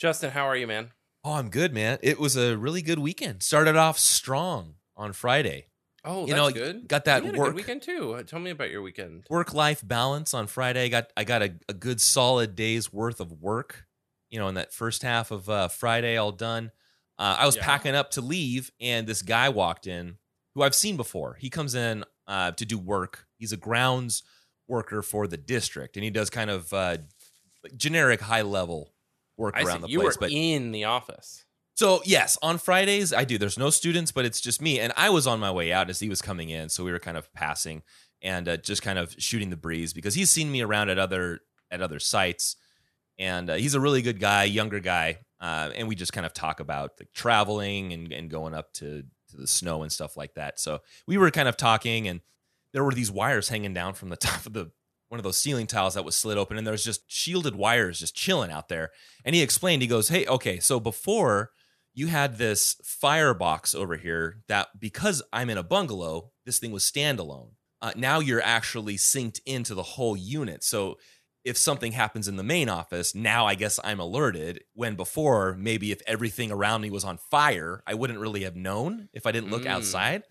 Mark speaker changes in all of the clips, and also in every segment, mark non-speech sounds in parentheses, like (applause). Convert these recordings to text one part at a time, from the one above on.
Speaker 1: Justin, how are you, man?
Speaker 2: Oh, I'm good, man. It was a really good weekend. Started off strong on Friday.
Speaker 1: Oh,
Speaker 2: You
Speaker 1: that's
Speaker 2: know,
Speaker 1: good.
Speaker 2: got that
Speaker 1: You had a
Speaker 2: work-
Speaker 1: good weekend too. Uh, Tell me about your weekend.
Speaker 2: Work life balance on Friday. Got I got a, a good solid day's worth of work. You know, in that first half of uh, Friday, all done. Uh, I was
Speaker 1: Yeah.
Speaker 2: packing up to leave, and this guy walked in, who I've seen before. He comes in uh, to do work. He's a grounds worker for the district, and he does kind of uh, generic high level work
Speaker 1: I
Speaker 2: around
Speaker 1: see.
Speaker 2: the
Speaker 1: You
Speaker 2: place.
Speaker 1: were
Speaker 2: but
Speaker 1: in the office.
Speaker 2: So yes, on Fridays I do. There's no students, but it's just me, and I was on my way out as he was coming in, so we were kind of passing and uh, just kind of shooting the breeze because he's seen me around at other at other sites, and uh, he's a really good guy, younger guy, uh, and we just kind of talk about like, traveling and, and going up to to the snow and stuff like that. So we were kind of talking, and there were these wires hanging down from the (laughs) top of the one of those ceiling tiles that was slid open, and there's just shielded wires just chilling out there. And he explained, he goes, "Hey, okay, so before." you had this firebox over here that because I'm in a bungalow, this thing was standalone. Uh, now you're actually synced into the whole unit. So if something happens in the main office, now I guess I'm alerted. When before, maybe if everything around me was on fire, I wouldn't really have known if I didn't look
Speaker 1: Mm.
Speaker 2: outside.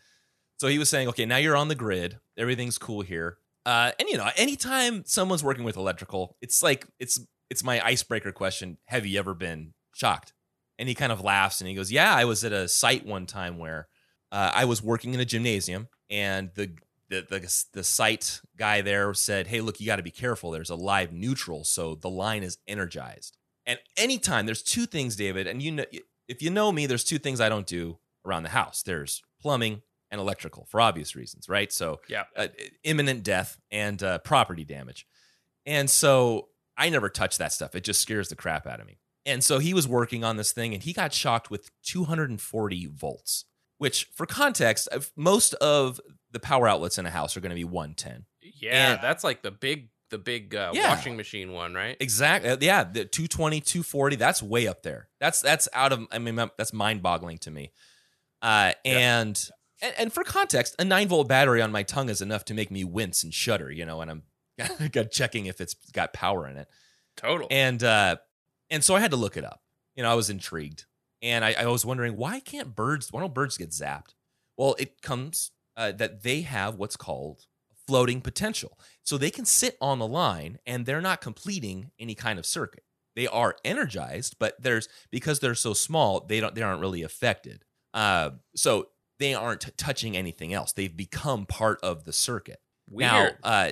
Speaker 2: So he was saying, okay, now you're on the grid. Everything's cool here. Uh, and you know, anytime someone's working with electrical, it's like it's it's my icebreaker question. Have you ever been shocked? And he kind of laughs and he goes, "Yeah, I was at a site one time where uh, I was working in a gymnasium, and the the the, the site guy there said, "Hey, look, you got to be careful. There's a live neutral, so the line is energized." And anytime there's two things, David, and you know, if you know me, there's two things I don't do around the house. There's plumbing and electrical for obvious reasons, right? So
Speaker 1: Yeah.
Speaker 2: uh, imminent death and uh, property damage. And so I never touch that stuff. It just scares the crap out of me. And so he was working on this thing and he got shocked with 240 volts, which for context, most of the power outlets in a house are going to be 110.
Speaker 1: Yeah,
Speaker 2: And-
Speaker 1: that's like the big the big uh,
Speaker 2: Yeah.
Speaker 1: washing machine one, right?
Speaker 2: Exactly. Yeah, the 220, 240, that's way up there. That's that's out of I mean that's mind-boggling to me. Uh and, and and for context, a 9 volt battery on my tongue is enough to make me wince and shudder, you know, and I'm (laughs) checking if it's got power in it.
Speaker 1: Total.
Speaker 2: And uh and so I had to look it up. You know, I was intrigued. And I, I was wondering why can't birds why don't birds get zapped? Well, it comes uh, that they have what's called floating potential. So they can sit on the line and they're not completing any kind of circuit. They are energized, but there's because they're so small, they don't they aren't really affected. Uh, so they aren't t- touching anything else. They've become part of the circuit.
Speaker 1: Weird.
Speaker 2: Now, uh,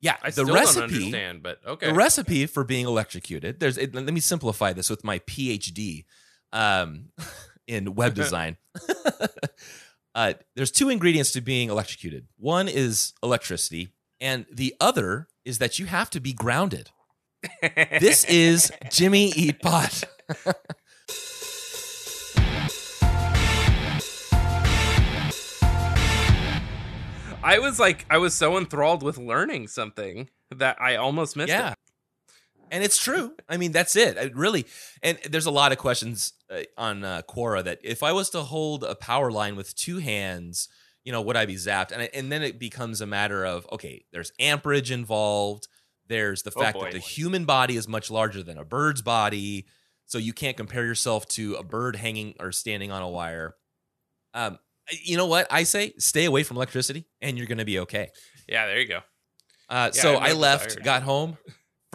Speaker 2: yeah,
Speaker 1: I
Speaker 2: the
Speaker 1: still don't
Speaker 2: recipe
Speaker 1: understand, but okay.
Speaker 2: the recipe for being electrocuted. There's. It, let me simplify this with my PhD um, (laughs) in web design. (laughs) uh, there's two ingredients to being electrocuted. One is electricity, and the other is that you have to be grounded. This is (laughs) Jimmy Eat Pod.
Speaker 1: I was like, I was so enthralled with learning something that I almost missed
Speaker 2: yeah.
Speaker 1: it.
Speaker 2: And it's true. I mean, that's it. It really. And there's a lot of questions uh, on uh, Quora that if I was to hold a power line with two hands, you know, would I be zapped? And and then it becomes a matter of okay, there's amperage involved. There's the
Speaker 1: Oh,
Speaker 2: fact
Speaker 1: boy.
Speaker 2: that the human body is much larger than a bird's body, so you can't compare yourself to a bird hanging or standing on a wire. Um, you know what I say? Stay away from electricity, and you're going to be okay.
Speaker 1: Yeah, there you go.
Speaker 2: Uh,
Speaker 1: Yeah,
Speaker 2: so
Speaker 1: I
Speaker 2: I left,
Speaker 1: desire.
Speaker 2: got home.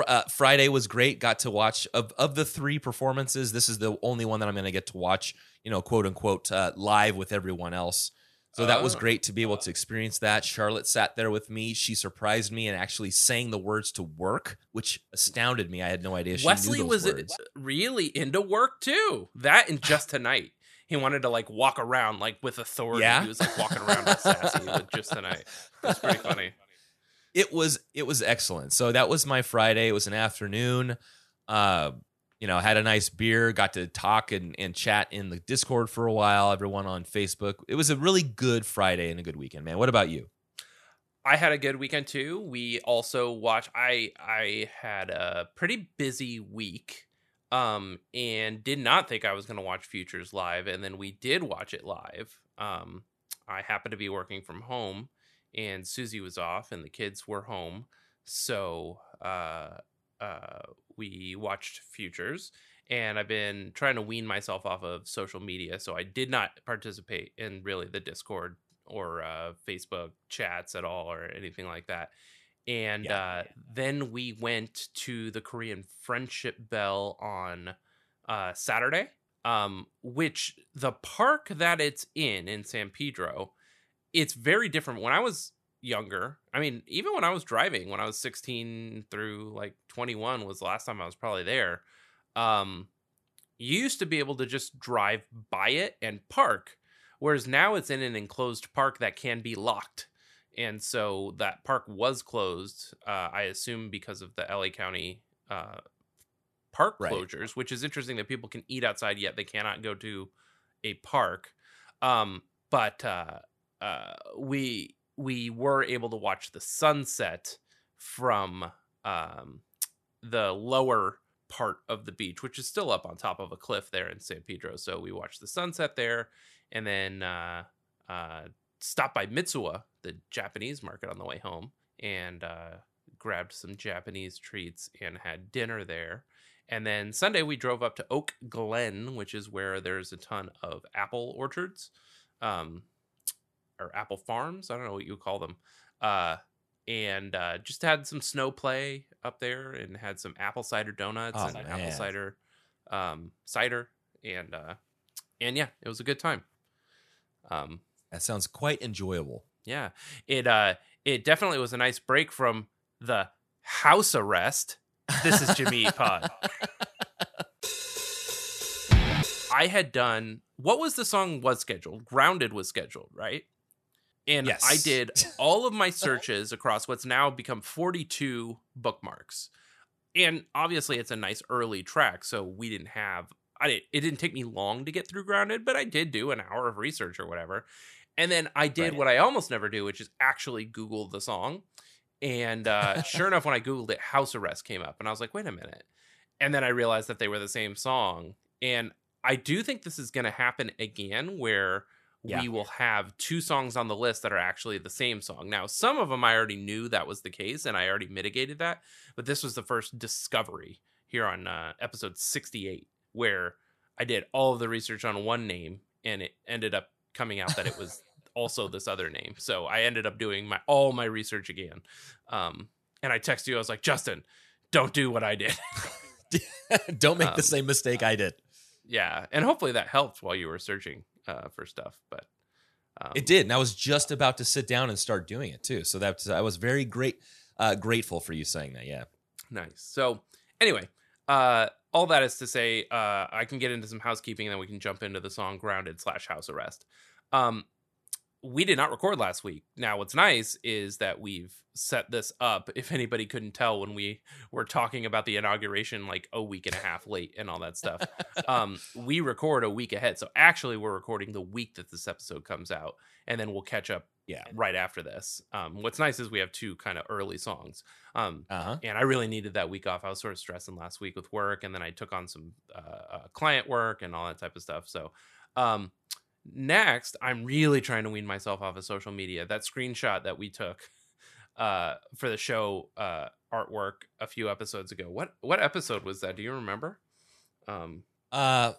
Speaker 2: Uh, Friday was great. Got to watch of of the three performances. This is the only one that I'm going to get to watch. You know, quote unquote, uh, live with everyone else. So that was
Speaker 1: Oh.
Speaker 2: great to be able to experience that. Charlotte sat there with me. She surprised me and actually sang the words to "Work," which astounded me. I had no idea she
Speaker 1: Wesley
Speaker 2: knew those
Speaker 1: was
Speaker 2: words.
Speaker 1: really into work too. That and just tonight. He wanted to like walk around like with authority.
Speaker 2: Yeah?
Speaker 1: He was like walking around all sassy with just tonight. That's pretty funny.
Speaker 2: it was it was excellent. So that was my Friday. It was an afternoon. Uh, you know, had a nice beer, got to talk and, and chat in the Discord for a while, everyone on Facebook. It was a really good Friday and a good weekend, man. What about you?
Speaker 1: I had a good weekend too. We also watched I I had a pretty busy week um and did not think I was going to watch Futures live and then we did watch it live. Um I happened to be working from home and Susie was off and the kids were home. So uh uh we watched Futures and I've been trying to wean myself off of social media. So I did not participate in really the Discord or uh, Facebook chats at all or anything like that. And
Speaker 2: Yeah,
Speaker 1: uh, then we went to the Korean Friendship Bell on uh, Saturday, um, which the park that it's in in San Pedro, it's very different. When I was younger, I mean, even when I was driving, when I was 16 through like 21 was the last time I was probably there. Um, you used to be able to just drive by it and park, whereas now it's in an enclosed park that can be locked. And so that park was closed, uh, I assume, because of the LA County uh, park
Speaker 2: Right.
Speaker 1: closures, which is interesting that people can eat outside yet they cannot go to a park. Um, but uh, uh, we we were able to watch the sunset from um, the lower part of the beach, which is still up on top of a cliff there in San Pedro. So we watched the sunset there, and then uh, uh, stopped by Mitsuwa, the Japanese market, on the way home, and uh, grabbed some Japanese treats and had dinner there. And then Sunday we drove up to Oak Glen, which is where there's a ton of apple orchards, um, or apple farms. I don't know what you call them. Uh, and uh, just had some snow play up there, and had some apple cider donuts
Speaker 2: Oh,
Speaker 1: and apple cider, um, cider, and uh, and yeah, it was a good time. Um,
Speaker 2: That sounds quite enjoyable.
Speaker 1: Yeah, it uh, it definitely was a nice break from the house arrest. This is Jimmy Eat Pod. (laughs) I had done what was the song was scheduled? Grounded was scheduled, right? And
Speaker 2: Yes.
Speaker 1: I did (laughs) all of my searches across what's now become 42 bookmarks. And obviously it's a nice early track, so we didn't have I didn't, it didn't take me long to get through Grounded, but I did do an hour of research or whatever. And then I did
Speaker 2: Right.
Speaker 1: what I almost never do, which is actually Google the song. And uh, (laughs) sure enough, when I Googled it, House Arrest came up. And I was like, wait a minute. And then I realized that they were the same song. And I do think this is going to happen again where
Speaker 2: Yeah.
Speaker 1: we will have two songs on the list that are actually the same song. Now, some of them I already knew that was the case and I already mitigated that. But this was the first discovery here on uh, episode 68 where I did all of the research on one name and it ended up coming out that it was (laughs) also this other name. So I ended up doing my all my research again. Um, and I texted you, I was like, Justin, don't do what I did. (laughs)
Speaker 2: Don't make
Speaker 1: Um,
Speaker 2: the same mistake I did.
Speaker 1: yeah. And hopefully that helped while you were searching uh, for stuff. But um,
Speaker 2: It did, and I was just about to sit down and start doing it too. So that's I was very great, uh, grateful for you saying that. Yeah.
Speaker 1: Nice. So anyway, uh, all that is to say, uh, I can get into some housekeeping, and then we can jump into the song "Grounded" slash "House Arrest." Um, we did not record last week. Now, what's nice is that we've set this up. (laughs) If anybody couldn't tell when we were talking about the inauguration, like a week and a half late and all that stuff, (laughs) um, we record a week ahead. So actually, we're recording the week that this episode comes out, and then we'll catch up
Speaker 2: Yeah.
Speaker 1: right after this. Um, what's nice is we have two kind of early songs. Um,
Speaker 2: Uh huh.
Speaker 1: and I really needed that week off. I was sort of stressing last week with work, and then I took on some uh, uh, client work and all that type of stuff. So, um, next, I'm really trying to wean myself off of social media. That screenshot that we took uh, for the show uh, artwork a few episodes ago. What what episode was that? Do you remember? Um,
Speaker 2: Uh,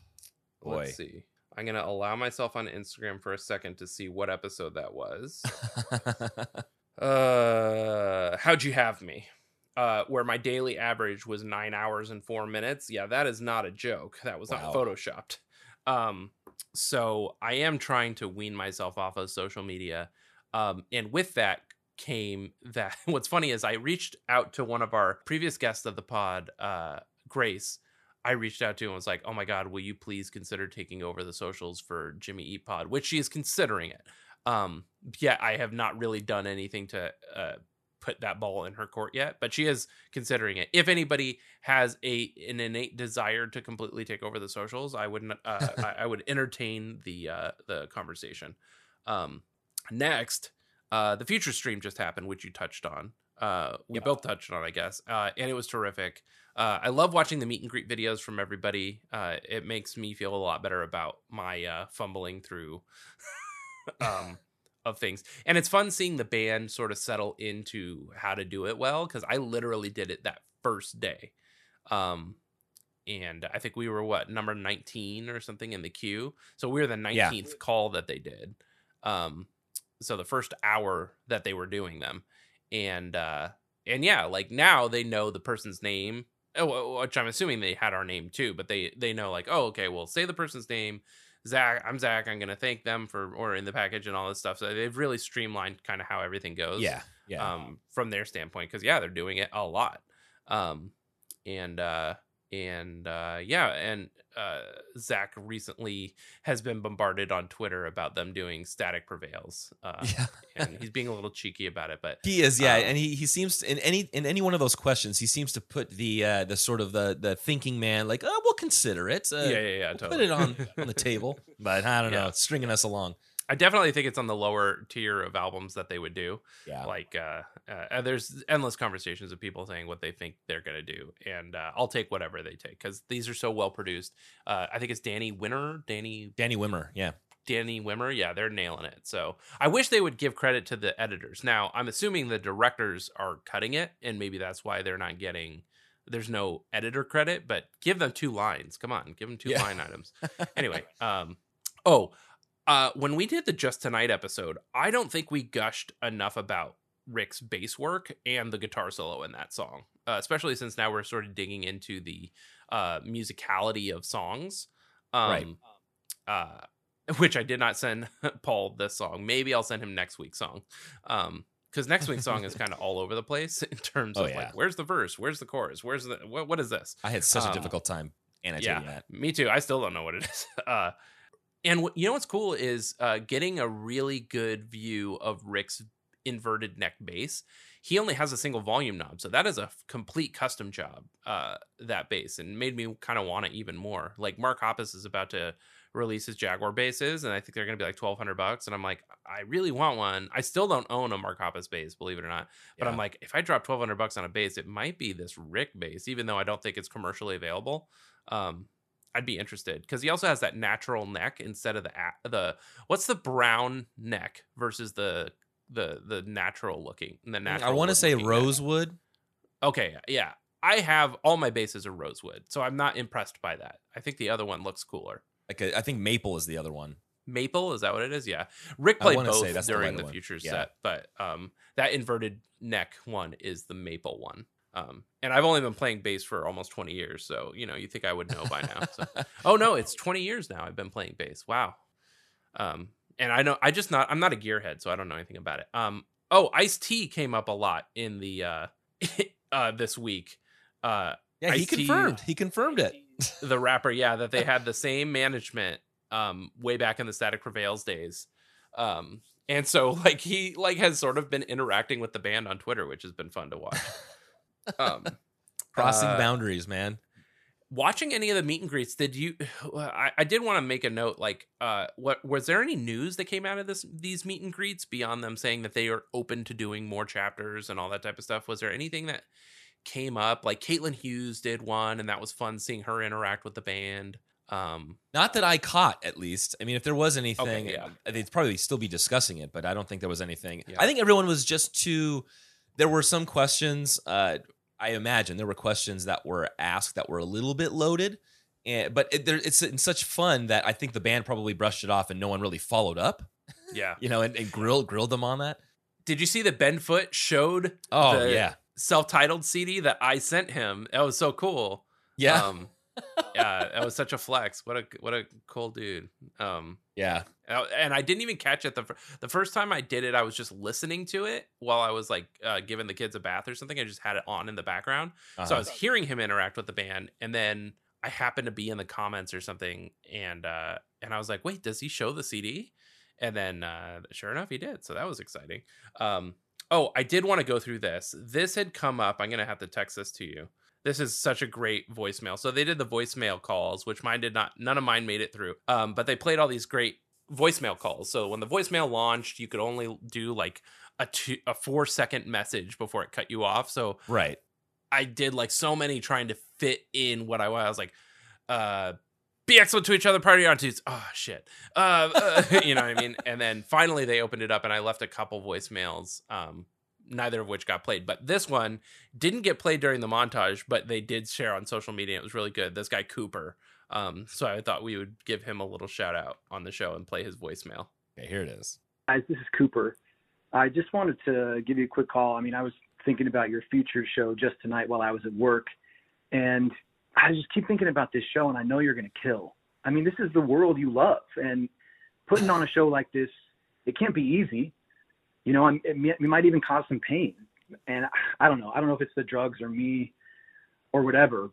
Speaker 2: (sighs) boy.
Speaker 1: let's see. I'm gonna allow myself on Instagram for a second to see what episode that was. (laughs) uh how'd you have me uh where my daily average was nine hours and four minutes yeah that is not a joke that was
Speaker 2: Wow.
Speaker 1: not photoshopped um so i am trying to wean myself off of social media um and with that came (laughs) that what's funny is i reached out to one of our previous guests of the pod uh grace I reached out to and was like, "Oh my god, will you please consider taking over the socials for Jimmy Eat Pod?" Which she is considering it. Um, yeah, I have not really done anything to uh, put that ball in her court yet, but she is considering it. If anybody has a an innate desire to completely take over the socials, I would uh, I, I would entertain the uh, the conversation. Um, next, uh, the future stream just happened, which you touched on. Uh, we both touched on, I guess, uh, and it was terrific. Uh, I love watching the meet and greet videos from everybody. Uh, it makes me feel a lot better about my uh, fumbling through (laughs) um, of things, and it's fun seeing the band sort of settle into how to do it well because I literally did it that first day. Um, and I think we were what number nineteen or something in the queue. So we were the
Speaker 2: Yeah.
Speaker 1: nineteenth call that they did. Um, so the first hour that they were doing them, and uh, and yeah, like now they know the person's name, oh, which I'm assuming they had our name too, but they they know like, oh, okay, well, say the person's name. Zach, I'm Zach. I'm gonna thank them for ordering the package and all this stuff. So they've really streamlined kind of how everything goes
Speaker 2: Yeah, yeah.
Speaker 1: um, from their standpoint because yeah they're doing it a lot um, and uh, and uh, yeah and uh, zach recently has been bombarded on twitter about them doing static prevails uh,
Speaker 2: yeah.
Speaker 1: and he's being a little cheeky about it but
Speaker 2: He is, yeah,
Speaker 1: Um,
Speaker 2: and he he seems in any in any one of those questions, he seems to put the uh the sort of the the thinking man, like, oh, we'll consider it. Uh,
Speaker 1: yeah yeah yeah
Speaker 2: we'll
Speaker 1: totally
Speaker 2: Put it on (laughs) on the table, but I don't know, it's stringing us along.
Speaker 1: I definitely think it's on the lower tier of albums that they would do
Speaker 2: Yeah,
Speaker 1: like uh, uh there's endless conversations of people saying what they think they're gonna do and uh, i'll take whatever they take because these are so well produced uh i think it's danny winner danny
Speaker 2: Danny Wimmer, yeah,
Speaker 1: Danny Wimmer, yeah, they're nailing it. So I wish they would give credit to the editors. Now I'm assuming the directors are cutting it, and maybe that's why they're not getting. There's no editor credit, but give them two lines. Come on, give them two
Speaker 2: Yeah.
Speaker 1: line items. (laughs) Anyway, um, oh, uh, when we did the Just Tonight episode, I don't think we gushed enough about Rick's bass work and the guitar solo in that song, uh, especially since now we're sort of digging into the uh, musicality of songs. Um,
Speaker 2: Right.
Speaker 1: Uh, (laughs) which I did not send (laughs) Paul this song. Maybe I'll send him next week's song. Um, because next week's song is kind of all over the place (laughs) in terms
Speaker 2: Oh,
Speaker 1: of
Speaker 2: yeah.
Speaker 1: like where's the verse, where's the chorus, where's the what, what is this?
Speaker 2: I had such a
Speaker 1: Um,
Speaker 2: difficult time annotating that.
Speaker 1: Me too. I still don't know what it is. Uh, and what, you know what's cool is uh, getting a really good view of Rick's inverted neck bass. He only has a single volume knob, so that is a complete custom job. Uh, that bass and made me kind of want it even more. Like Mark Hoppus is about to release his Jaguar basses, and I think they're going to be like twelve hundred bucks. And I'm like, I really want one. I still don't own a Mark Hoppus bass, believe it or not. But I'm like, if I drop twelve hundred bucks on a bass, it might be this Rick bass, even though I don't think it's commercially available. Um, I'd be interested because he also has that natural neck instead of the the what's the brown neck versus the the the natural looking the natural.
Speaker 2: I want to say
Speaker 1: looking neck.
Speaker 2: rosewood.
Speaker 1: Okay, yeah, I have all my bases are rosewood, so I'm not impressed by that. I think the other one looks cooler.
Speaker 2: Like a, I think maple is the other one.
Speaker 1: Maple is that what it is? Yeah, Rick played both
Speaker 2: the
Speaker 1: during the,
Speaker 2: one.
Speaker 1: Futures
Speaker 2: Yeah.
Speaker 1: set, but um, that inverted neck one is the maple one. Um, and I've only been playing bass for almost 20 years, so you know you think I would know by now. So. (laughs) oh no, it's 20 years now I've been playing bass. Wow. Um, and I know I just not I'm not a gearhead, so I don't know anything about it. Um, oh, Ice T came up a lot in the uh, (laughs) uh this week. Uh,
Speaker 2: yeah, he
Speaker 1: Ice-T-
Speaker 2: confirmed. He confirmed it. (laughs)
Speaker 1: the rapper, yeah, that they had the same management um way back in the Static Prevails days. Um and so like he like has sort of been interacting with the band on Twitter, which has been fun to watch. Um (laughs)
Speaker 2: Crossing
Speaker 1: uh,
Speaker 2: boundaries, man.
Speaker 1: watching any of the meet and greets did you I, I did want to make a note like uh what was there any news that came out of this these meet and greets beyond them saying that they are open to doing more chapters and all that type of stuff was there anything that came up like caitlin hughes did one and that was fun seeing her interact with the band um
Speaker 2: Not that I caught, at least. I mean, if there was anything,
Speaker 1: yeah.
Speaker 2: they'd probably still be discussing it, but I don't think there was anything.
Speaker 1: Yeah.
Speaker 2: I think everyone was just too. There were some questions. Uh, I imagine there were questions that were asked that were a little bit loaded, and but it, there, it's in such fun that I think the band probably brushed it off, and no one really followed up.
Speaker 1: yeah. (laughs)
Speaker 2: You know, and, and grilled grilled them on that.
Speaker 1: did you see that ben foot showed
Speaker 2: Oh
Speaker 1: the
Speaker 2: yeah,
Speaker 1: self-titled cd that i sent him? That was so cool.
Speaker 2: Yeah,
Speaker 1: um yeah that was such a flex what a what a cool dude um
Speaker 2: yeah.
Speaker 1: Uh, and I didn't even catch it the fir- the first time I did it. I was just listening to it while I was like uh, giving the kids a bath or something. I just had it on in the background, so I
Speaker 2: Uh-huh.
Speaker 1: was hearing him interact with the band, and then I happened to be in the comments or something, and uh, and I was like, wait, does he show the CD? And then uh, sure enough, he did. So that was exciting. Um, oh, I did want to go through this. This had come up. I'm gonna have to text this to you. This is such a great voicemail. So they did the voicemail calls, which mine did not. None of mine made it through. Um, but they played all these great voicemail calls. So when the voicemail launched, you could only do like a two, a four second message before it cut you off. So
Speaker 2: right.
Speaker 1: I did like so many trying to fit in what I was. I was like, uh, be excellent to each other, party on Tuesdays. Oh shit, uh, uh, (laughs) you know what I mean. And then finally they opened it up, and I left a couple voicemails um, neither of which got played. But this one didn't get played during the montage, but they did share on social media. It was really good. This guy Cooper. Um, so I thought we would give him a little shout out on the show and play his voicemail.
Speaker 2: Okay, here it is.
Speaker 3: Guys, this is Cooper. I just wanted to give you a quick call. I mean, I was thinking about your future show just tonight while I was at work, and I just keep thinking about this show, and I know you're going to kill. I mean, this is the world you love, and putting on a show like this, it can't be easy. You know, it, it might even cause some pain, and I don't know. I don't know if it's the drugs or me or whatever,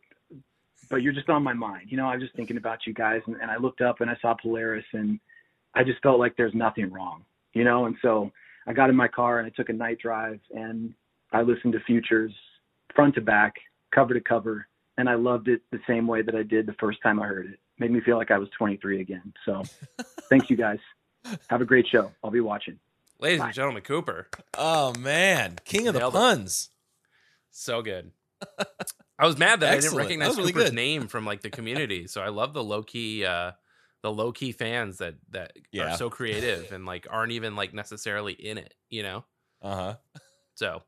Speaker 3: but you're just on my mind. You know, I was just thinking about you guys, and, and I looked up and I saw Polaris, and I just felt like there's nothing wrong. You know, and so I got in my car and I took a night drive, and I listened to Futures front to back, cover to cover, and I loved it the same way that I did the first time I heard it. Made me feel like I was 23 again. So, (laughs) thank you guys. Have a great show. I'll be watching.
Speaker 1: Ladies Bye. and gentlemen, Cooper.
Speaker 2: Oh man, king of Nailed the puns. It.
Speaker 1: So good. (laughs) I was mad that I didn't recognize really Cooper's good. name from like the community. So I love the low key, uh, the low key fans that that yeah. are so (laughs) creative and like aren't even like necessarily in it. You know.
Speaker 2: Uh huh.
Speaker 1: So,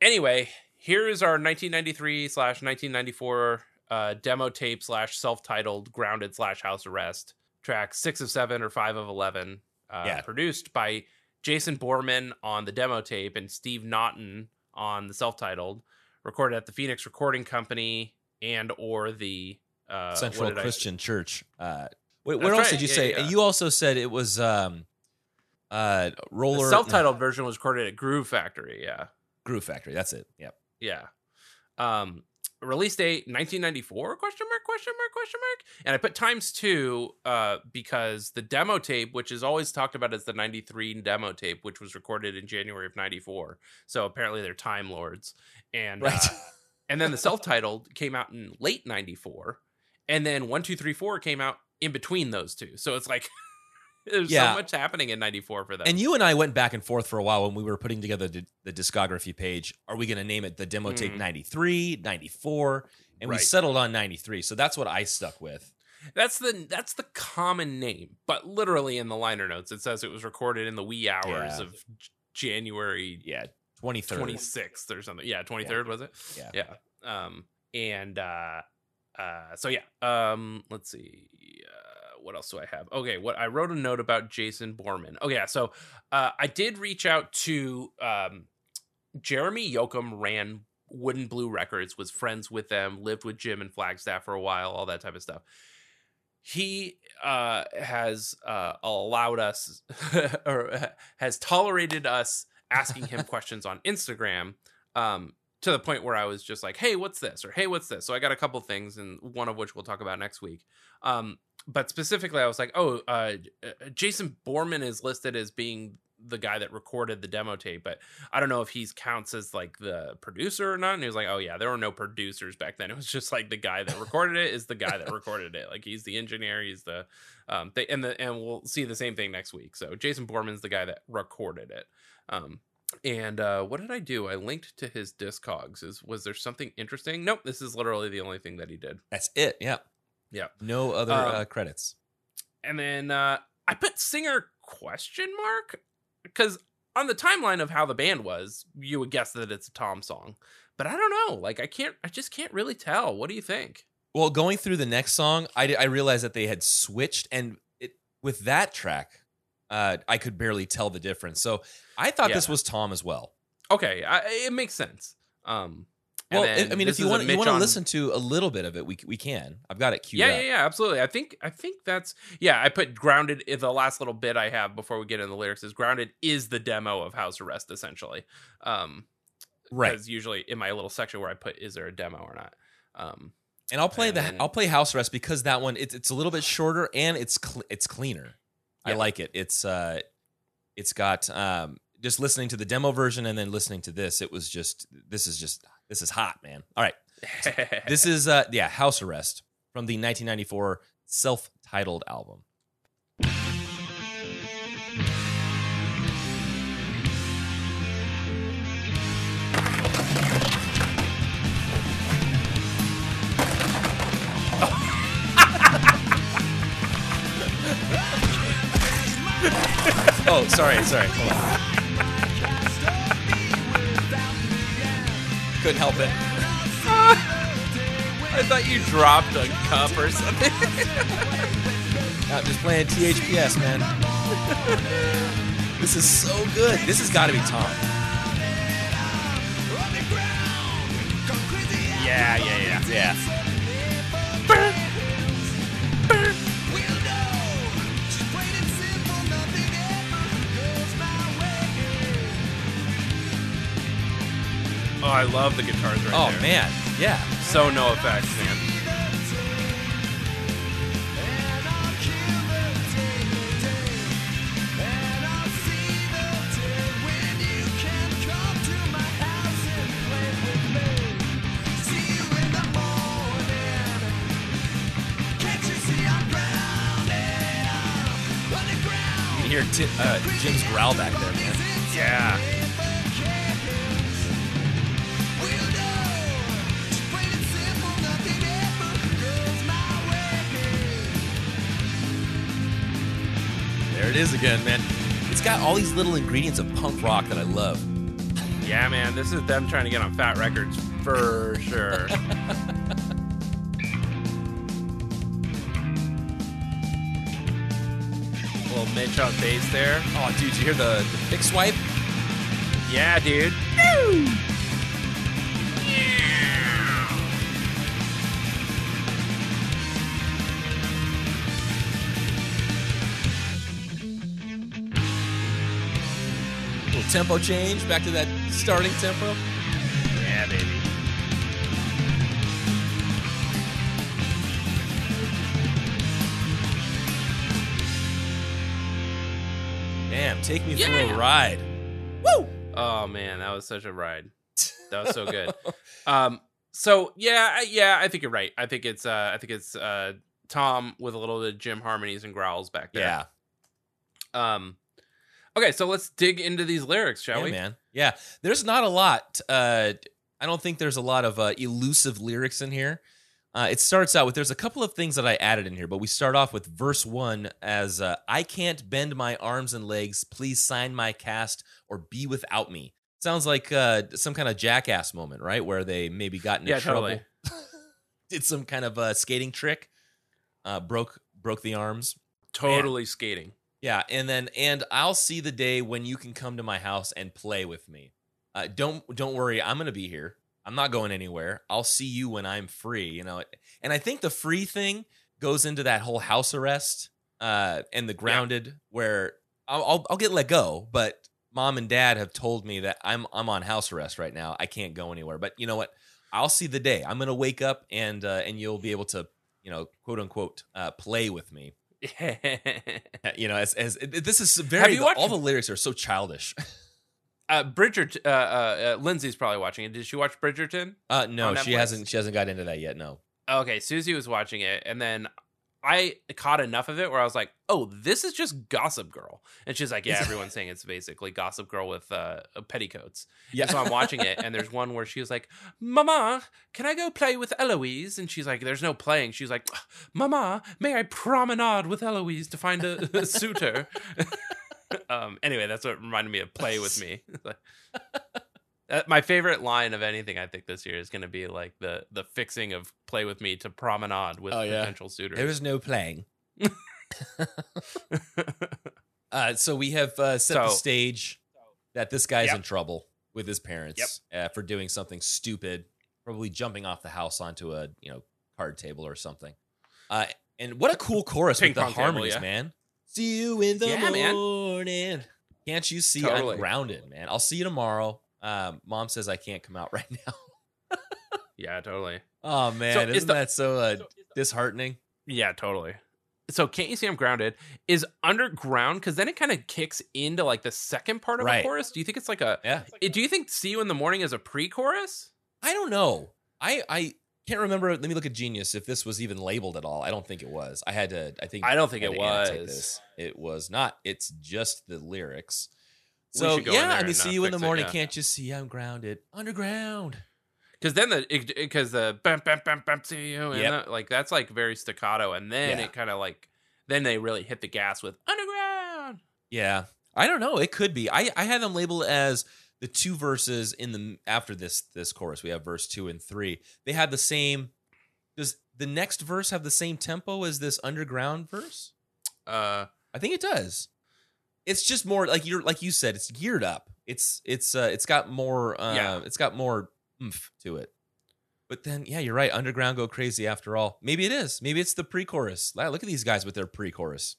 Speaker 1: anyway, here is our 1993 slash 1994 uh, demo tape slash self titled grounded slash house arrest track six of seven or five of eleven. Uh, yeah. Produced by Jason Borman on the demo tape and Steve Naughton on the self titled recorded at the Phoenix Recording Company and or the uh,
Speaker 2: Central Christian I... Church. Uh, wait, what else right. did you yeah, say? Yeah. You also said it was um, uh, roller.
Speaker 1: The self-titled version was recorded at Groove Factory. Yeah,
Speaker 2: Groove Factory. That's it. Yep.
Speaker 1: Yeah. Um, release date 1994 question mark question mark question mark? And i put times two uh because the demo tape which is always talked about as the 93 demo tape which was recorded in january of 94 so apparently they're time lords. And right. uh, and then the self-titled came out in late 94 and then 1234 came out in between those two. So it's like (laughs) There's yeah. so much happening in 94 for them.
Speaker 2: And you and I went back and forth for a while when we were putting together the, the discography page. Are we going to name it the demo tape mm. 93, 94? And right. we settled on 93. So that's what I stuck with.
Speaker 1: That's the that's the common name, but literally in the liner notes it says it was recorded in the wee hours yeah. of January
Speaker 2: yeah, 23rd.
Speaker 1: 26th or something. Yeah, 23rd yeah. was it?
Speaker 2: Yeah.
Speaker 1: Yeah. Um and uh uh so yeah, um let's see. Uh, what else do I have? Okay, what I wrote a note about Jason Borman. Okay, yeah, so uh, I did reach out to um, Jeremy Yoakum ran Wooden Blue Records, was friends with them, lived with Jim and Flagstaff for a while, all that type of stuff. He uh, has uh, allowed us (laughs) or has tolerated us asking him (laughs) questions on Instagram. Um, to the point where I was just like, "Hey, what's this?" or "Hey, what's this?" So I got a couple things, and one of which we'll talk about next week. Um, but specifically, I was like, "Oh, uh, uh, Jason Borman is listed as being the guy that recorded the demo tape, but I don't know if he counts as like the producer or not." And he was like, "Oh yeah, there were no producers back then. (laughs) It was just like the guy that recorded it is the guy that recorded it. Like he's the engineer, he's the um, they, and the and we'll see the same thing next week. So Jason Borman's the guy that recorded it." Um, and uh, what did I do? I linked to his Discogs. Is was there something interesting? Nope. This is literally the only thing that he did.
Speaker 2: That's it. Yeah.
Speaker 1: Yeah.
Speaker 2: No other um, uh, credits.
Speaker 1: And then uh, I put singer question mark because on the timeline of how the band was, you would guess that it's a Tom song. But I don't know. Like I can't. I just can't really tell. What do you think?
Speaker 2: Well, going through the next song, I, I realized that they had switched, and it with that track, uh, I could barely tell the difference. So I thought yeah. this was Tom as well.
Speaker 1: Okay, I, it makes sense. Um,
Speaker 2: well, I mean, if you want, you want to on... listen to a little bit of it, we we can. I've got it queued.
Speaker 1: Yeah,
Speaker 2: up.
Speaker 1: yeah, yeah, absolutely. I think I think that's yeah. I put grounded. The last little bit I have before we get into the lyrics is grounded is the demo of House Arrest essentially. Um, right. Because usually in my little section where I put is there a demo or not. Um,
Speaker 2: and I'll play that. I'll play House Arrest because that one it's it's a little bit shorter and it's cl- it's cleaner. Yeah. I like it. It's uh, it's got um, just listening to the demo version and then listening to this. It was just this is just this is hot, man. All right, so (laughs) this is uh, yeah, House Arrest from the 1994 self-titled album. (laughs) oh, sorry, sorry. Couldn't help it. (laughs)
Speaker 1: I thought you dropped a cup or something. (laughs)
Speaker 2: I'm just playing THPS, man. this is so good. This has got to be Tom.
Speaker 1: yeah, yeah, yeah.
Speaker 2: Yeah.
Speaker 1: Oh, I love the guitars right
Speaker 2: Oh
Speaker 1: there.
Speaker 2: man. Yeah.
Speaker 1: So no effects, man.
Speaker 2: You can hear Ti- uh, Jim's growl back there, man.
Speaker 1: Yeah.
Speaker 2: There it is again, man. It's got all these little ingredients of punk rock that I love.
Speaker 1: Yeah, man. This is them trying to get on Fat Wreck Chords for sure. (laughs) Little Mitch on bass there.
Speaker 2: Oh, dude, you hear the, the pick swipe?
Speaker 1: Yeah, dude.
Speaker 2: Little tempo change back to that starting tempo.
Speaker 1: Yeah, baby.
Speaker 2: Damn, take me for a ride. Woo!
Speaker 1: Oh man, that was such a ride. That was so good. (laughs) um, so yeah, I- yeah, I think you're right. I think it's uh, I think it's uh, Tom with a little bit of Jim harmonies and growls back there.
Speaker 2: Yeah.
Speaker 1: Um. Okay, so let's dig into these lyrics, shall
Speaker 2: yeah,
Speaker 1: we?
Speaker 2: man. Yeah, there's not a lot. Uh, I don't think there's a lot of uh, elusive lyrics in here. Uh, it starts out with there's a couple of things that I added in here, but we start off with verse one as uh, I can't bend my arms and legs. Please sign my cast or be without me. Sounds like uh, some kind of jackass moment, right? Where they maybe got into
Speaker 1: Yeah,
Speaker 2: trouble,
Speaker 1: totally. (laughs)
Speaker 2: did some kind of uh, skating trick, uh, broke broke the arms.
Speaker 1: Totally skating.
Speaker 2: Yeah, and then and I'll see the day when you can come to my house and play with me. Uh, don't don't worry, I'm gonna be here. I'm not going anywhere. I'll see you when I'm free. You know, and I think the free thing goes into that whole house arrest uh, and the grounded, where I'll, I'll I'll get let go, but mom and dad have told me that I'm I'm on house arrest right now. I can't go anywhere. But you know what? I'll see the day. I'm gonna wake up and uh, and you'll be able to you know quote unquote uh, play with me. (laughs) You know, as, as this is very
Speaker 1: you watched-
Speaker 2: all the lyrics are so childish. (laughs)
Speaker 1: uh, Bridgerton. Uh, uh, uh, Lindsay's probably watching it. Did she watch Bridgerton?
Speaker 2: Uh, no, she hasn't. She hasn't got into that yet. No.
Speaker 1: Okay, Susie was watching it, and then I caught enough of it where I was like, "Oh, this is just Gossip Girl," and she's like, "Yeah, (laughs) everyone's saying it's basically Gossip Girl with uh, petticoats."
Speaker 2: Yeah.
Speaker 1: And so I'm watching it, and there's one where she was like, "Mama, can I go play with Eloise?" And she's like, "There's no playing." She's like, "Mama, may I promenade with Eloise to find a, a suitor?" (laughs) (laughs) um. Anyway, that's what reminded me of "Play with Me." Uh, my favorite line of anything I think this year is going to be like the the fixing of "Play with Me" to promenade with
Speaker 2: Oh, yeah.
Speaker 1: potential suitors.
Speaker 2: There is no playing. (laughs) uh, so we have uh, set the stage that this guy's
Speaker 1: Yep.
Speaker 2: in trouble with his parents uh, for doing something stupid, probably jumping off the house onto a you know card table or something. Uh, and what a cool chorus
Speaker 1: Ping
Speaker 2: with the
Speaker 1: pong table,
Speaker 2: harmonies,
Speaker 1: yeah.
Speaker 2: man. See you in the
Speaker 1: Yeah, man.
Speaker 2: morning. Can't you see
Speaker 1: Totally.
Speaker 2: I'm grounded, man? I'll see you tomorrow. Um, Mom says I can't come out (laughs) right now.
Speaker 1: yeah, totally.
Speaker 2: Oh man,
Speaker 1: So is
Speaker 2: isn't
Speaker 1: the-
Speaker 2: that so uh, disheartening?
Speaker 1: Yeah, totally. So can't you see I'm grounded? Is underground because then it kind of kicks into like the second part of
Speaker 2: Right.
Speaker 1: a chorus. Do you think it's like a?
Speaker 2: Yeah.
Speaker 1: Do you think "See You in the Morning" is a pre-chorus?
Speaker 2: I don't know. I I can't remember. Let me look at Genius if this was even labeled at all. I don't think it was. I had to. I think
Speaker 1: I don't think it was.
Speaker 2: this. It was not. It's just the lyrics. So yeah, I mean, see you in the
Speaker 1: fix it,
Speaker 2: morning.
Speaker 1: yeah.
Speaker 2: Can't you see I'm grounded underground?
Speaker 1: Because then the because the bam bam bam bam see you and
Speaker 2: Yep.
Speaker 1: the- like that's like very staccato, and then
Speaker 2: Yeah.
Speaker 1: it kind of like then they really hit the gas with underground.
Speaker 2: Yeah, I don't know. It could be. I I had them labeled as the two verses in the after this this chorus, we have verse two and three. They had the same. Does the next verse have the same tempo as this underground verse?
Speaker 1: Uh,
Speaker 2: I think it does. It's just more like you're like you said. It's geared up. It's it's uh it's got more uh
Speaker 1: Yeah.
Speaker 2: it's got more oomph to it. But then yeah, you're right. Underground go crazy after all. Maybe it is. Maybe it's the pre-chorus. Wow, Look at these guys with their pre-chorus.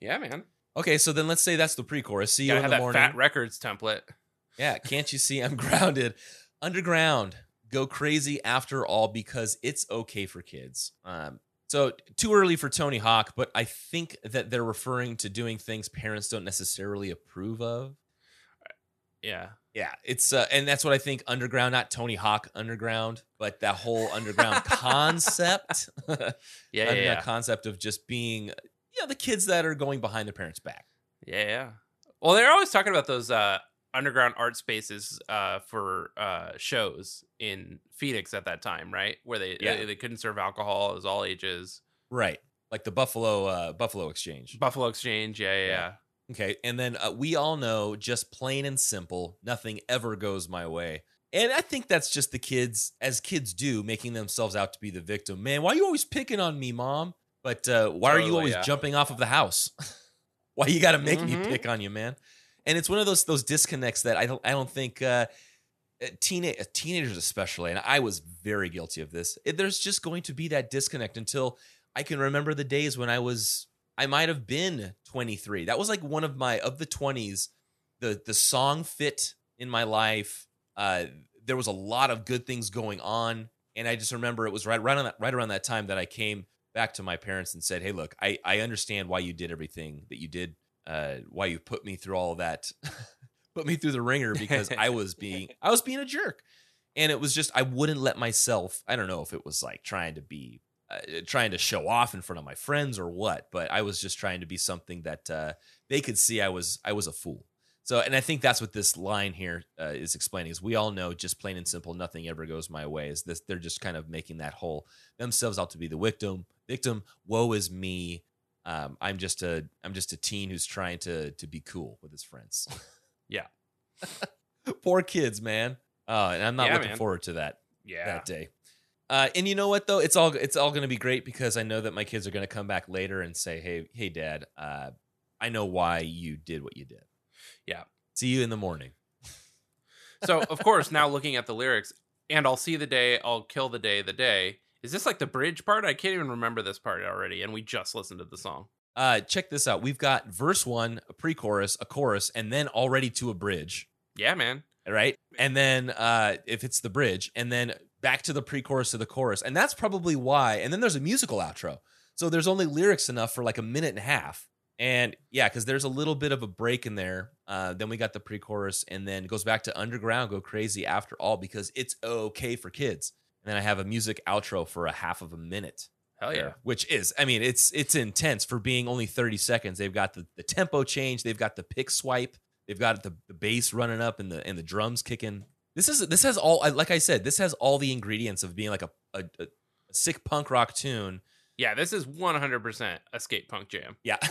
Speaker 1: yeah, man.
Speaker 2: Okay, so then let's say that's the pre-chorus. See you
Speaker 1: Gotta
Speaker 2: in
Speaker 1: have
Speaker 2: the morning.
Speaker 1: Fat Wreck Chords template.
Speaker 2: Yeah, can't you see I'm (laughs) grounded? Underground, go crazy after all because it's okay for kids. Um, so too early for Tony Hawk, but I think that they're referring to doing things parents don't necessarily approve of.
Speaker 1: Yeah.
Speaker 2: Yeah, it's uh, and that's what I think. Underground, not Tony Hawk Underground, but that whole underground (laughs) concept.
Speaker 1: Yeah, yeah,
Speaker 2: underground
Speaker 1: yeah.
Speaker 2: concept of just being, yeah, the kids that are going behind their parents' back.
Speaker 1: Yeah, yeah. Well, they're always talking about those uh, underground art spaces uh, for uh, shows in Phoenix at that time, right? Where they
Speaker 2: Yeah.
Speaker 1: they, they couldn't serve alcohol, it was all ages.
Speaker 2: Right, like the Buffalo uh, Buffalo Exchange.
Speaker 1: Buffalo Exchange, yeah, yeah,
Speaker 2: Yeah. Okay, and then uh, we all know, just plain and simple, nothing ever goes my way. And I think that's just the kids, as kids do, making themselves out to be the victim. Man, why are you always picking on me, mom? But uh, why are you always
Speaker 1: yeah.
Speaker 2: jumping off of the house? (laughs) why you got to make
Speaker 1: Mhm.
Speaker 2: me pick on you, man? And it's one of those those disconnects that I don't I don't think uh, teenage teenagers especially, and I was very guilty of this. it- There's just going to be that disconnect until I can remember the days when I was I might have been 23. That was like one of my of the 20s. The the song fit in my life. Uh, there was a lot of good things going on, and I just remember it was right right on that right around that time that I came back to my parents and said, "Hey, look, I I understand why you did everything that you did. Uh, why you put me through all that, (laughs) put me through the ringer because I was being (laughs) I was being a jerk." And it was just I wouldn't let myself. I don't know if it was like trying to be uh, trying to show off in front of my friends or what, but I was just trying to be something that uh, they could see I was I was a fool. So, and I think that's what this line here uh, is explaining. Is we all know, just plain and simple, nothing ever goes my way. Is this? They're just kind of making that whole themselves out to be the victim. Victim. Woe is me. Um, I'm just a I'm just a teen who's trying to to be cool with his friends. (laughs)
Speaker 1: Yeah. (laughs)
Speaker 2: Poor kids, man. Uh, and I'm not
Speaker 1: Yeah,
Speaker 2: looking
Speaker 1: man.
Speaker 2: forward to that
Speaker 1: Yeah.
Speaker 2: that day. Uh, and you know what though? It's all it's all going to be great because I know that my kids are going to come back later and say, "Hey, hey, Dad, uh, I know why you did what you did."
Speaker 1: Yeah.
Speaker 2: See you in the morning.
Speaker 1: So, of course, now looking at the lyrics, and I'll see the day, I'll kill the day, the day. Is this like the bridge part? I can't even remember this part already, and we just listened to the song.
Speaker 2: Uh, check this out. We've got verse one, a pre-chorus, a chorus, and then already to a bridge.
Speaker 1: Yeah, man.
Speaker 2: Right, and then uh, if it's the bridge, and then back to the pre-chorus to the chorus, and that's probably why. And then there's a musical outro, so there's only lyrics enough for like a minute and a half. And yeah, because there's a little bit of a break in there. Uh, then we got the pre-chorus, and then it goes back to underground, go crazy after all because it's okay for kids. And then I have a music outro for a half of a minute
Speaker 1: Hell yeah.
Speaker 2: which is i mean it's it's intense for being only 30 seconds. They've got the, the tempo change. They've got the pick swipe. They've got the, the bass running up and the and the drums kicking. This is this has all like i said this has all the ingredients of being like a, a, a sick punk rock tune.
Speaker 1: Yeah, this is 100% a skate punk jam.
Speaker 2: yeah. (laughs)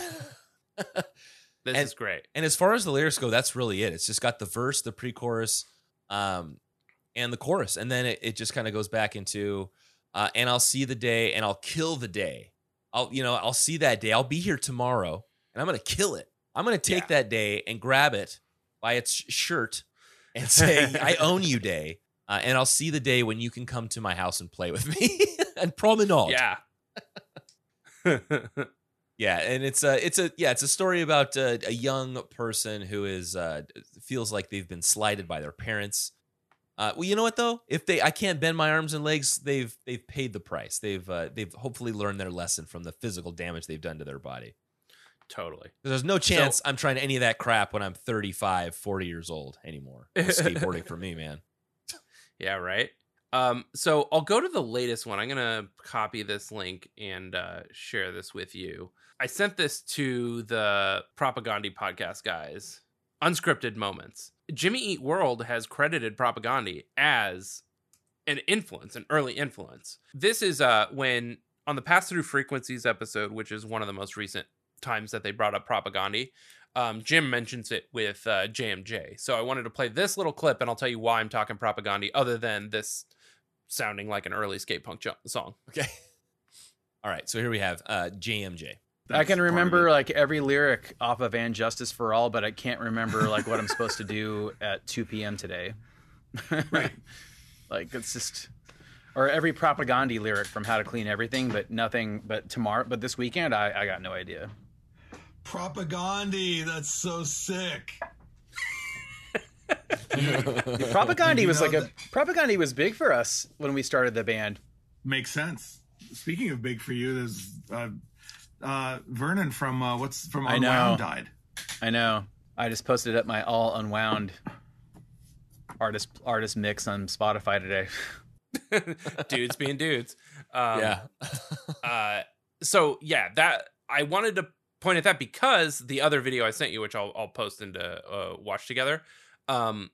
Speaker 1: This
Speaker 2: And-
Speaker 1: is great.
Speaker 2: and as far as the lyrics go that's really it. It's just got the verse the pre-chorus um and the chorus and then it, it just kind of goes back into uh and i'll see the day and i'll kill the day i'll you know i'll see that day i'll be here tomorrow and i'm gonna kill it i'm gonna take
Speaker 1: Yeah.
Speaker 2: that day and grab it by its shirt and say i (laughs) own you day uh, and i'll see the day when you can come to my house and play with me (laughs) and promenade
Speaker 1: Yeah. (laughs)
Speaker 2: Yeah, and it's a it's a yeah it's a story about uh, a young person who is uh, feels like they've been slighted by their parents. Uh, well, you know what though? If they I can't bend my arms and legs, they've they've paid the price. They've uh, they've hopefully learned their lesson from the physical damage they've done to their body.
Speaker 1: totally.
Speaker 2: There's no chance I'm trying any of that crap when I'm 35, 40 years old anymore. (laughs) Skateboarding for me, man.
Speaker 1: Yeah, right. Um, so I'll go to the latest one. I'm gonna copy this link and uh, share this with you. I sent this to the Propagandhi podcast guys. Unscripted moments. Jimmy Eat World has credited Propagandhi as an influence, an early influence. This is uh when on the Pass Through Frequencies episode, which is one of the most recent times that they brought up Propagandhi. Um, Jim mentions it with uh, JMJ. So I wanted to play this little clip, and I'll tell you why I'm talking Propagandhi, other than this sounding like an early skate punk jo- song.
Speaker 2: Okay. (laughs) All right. So here we have uh, JMJ.
Speaker 4: I can remember like every lyric off of "And Justice for All," but I can't remember like what I'm supposed to do at 2 p.m. today. (laughs)
Speaker 5: Right.
Speaker 4: like it's just, or every Propagandhi lyric from How to Clean Everything, but nothing. But tomorrow, but this weekend, I, I got no idea.
Speaker 5: Propagandhi. That's so sick. (laughs)
Speaker 4: Propagandhi was
Speaker 5: know
Speaker 4: like a Propagandhi was big for us when we started the band.
Speaker 5: Makes sense. Speaking of big for you, there's uh, uh, Vernon from uh, what's from
Speaker 4: I know.
Speaker 5: Unwound died.
Speaker 4: I know. I just posted up my all unwound artist artist mix on Spotify today. (laughs)
Speaker 1: dudes being dudes. Um,
Speaker 2: yeah. (laughs)
Speaker 1: uh so yeah that i wanted to point at that because the other video i sent you which i'll, I'll post into uh, watch together um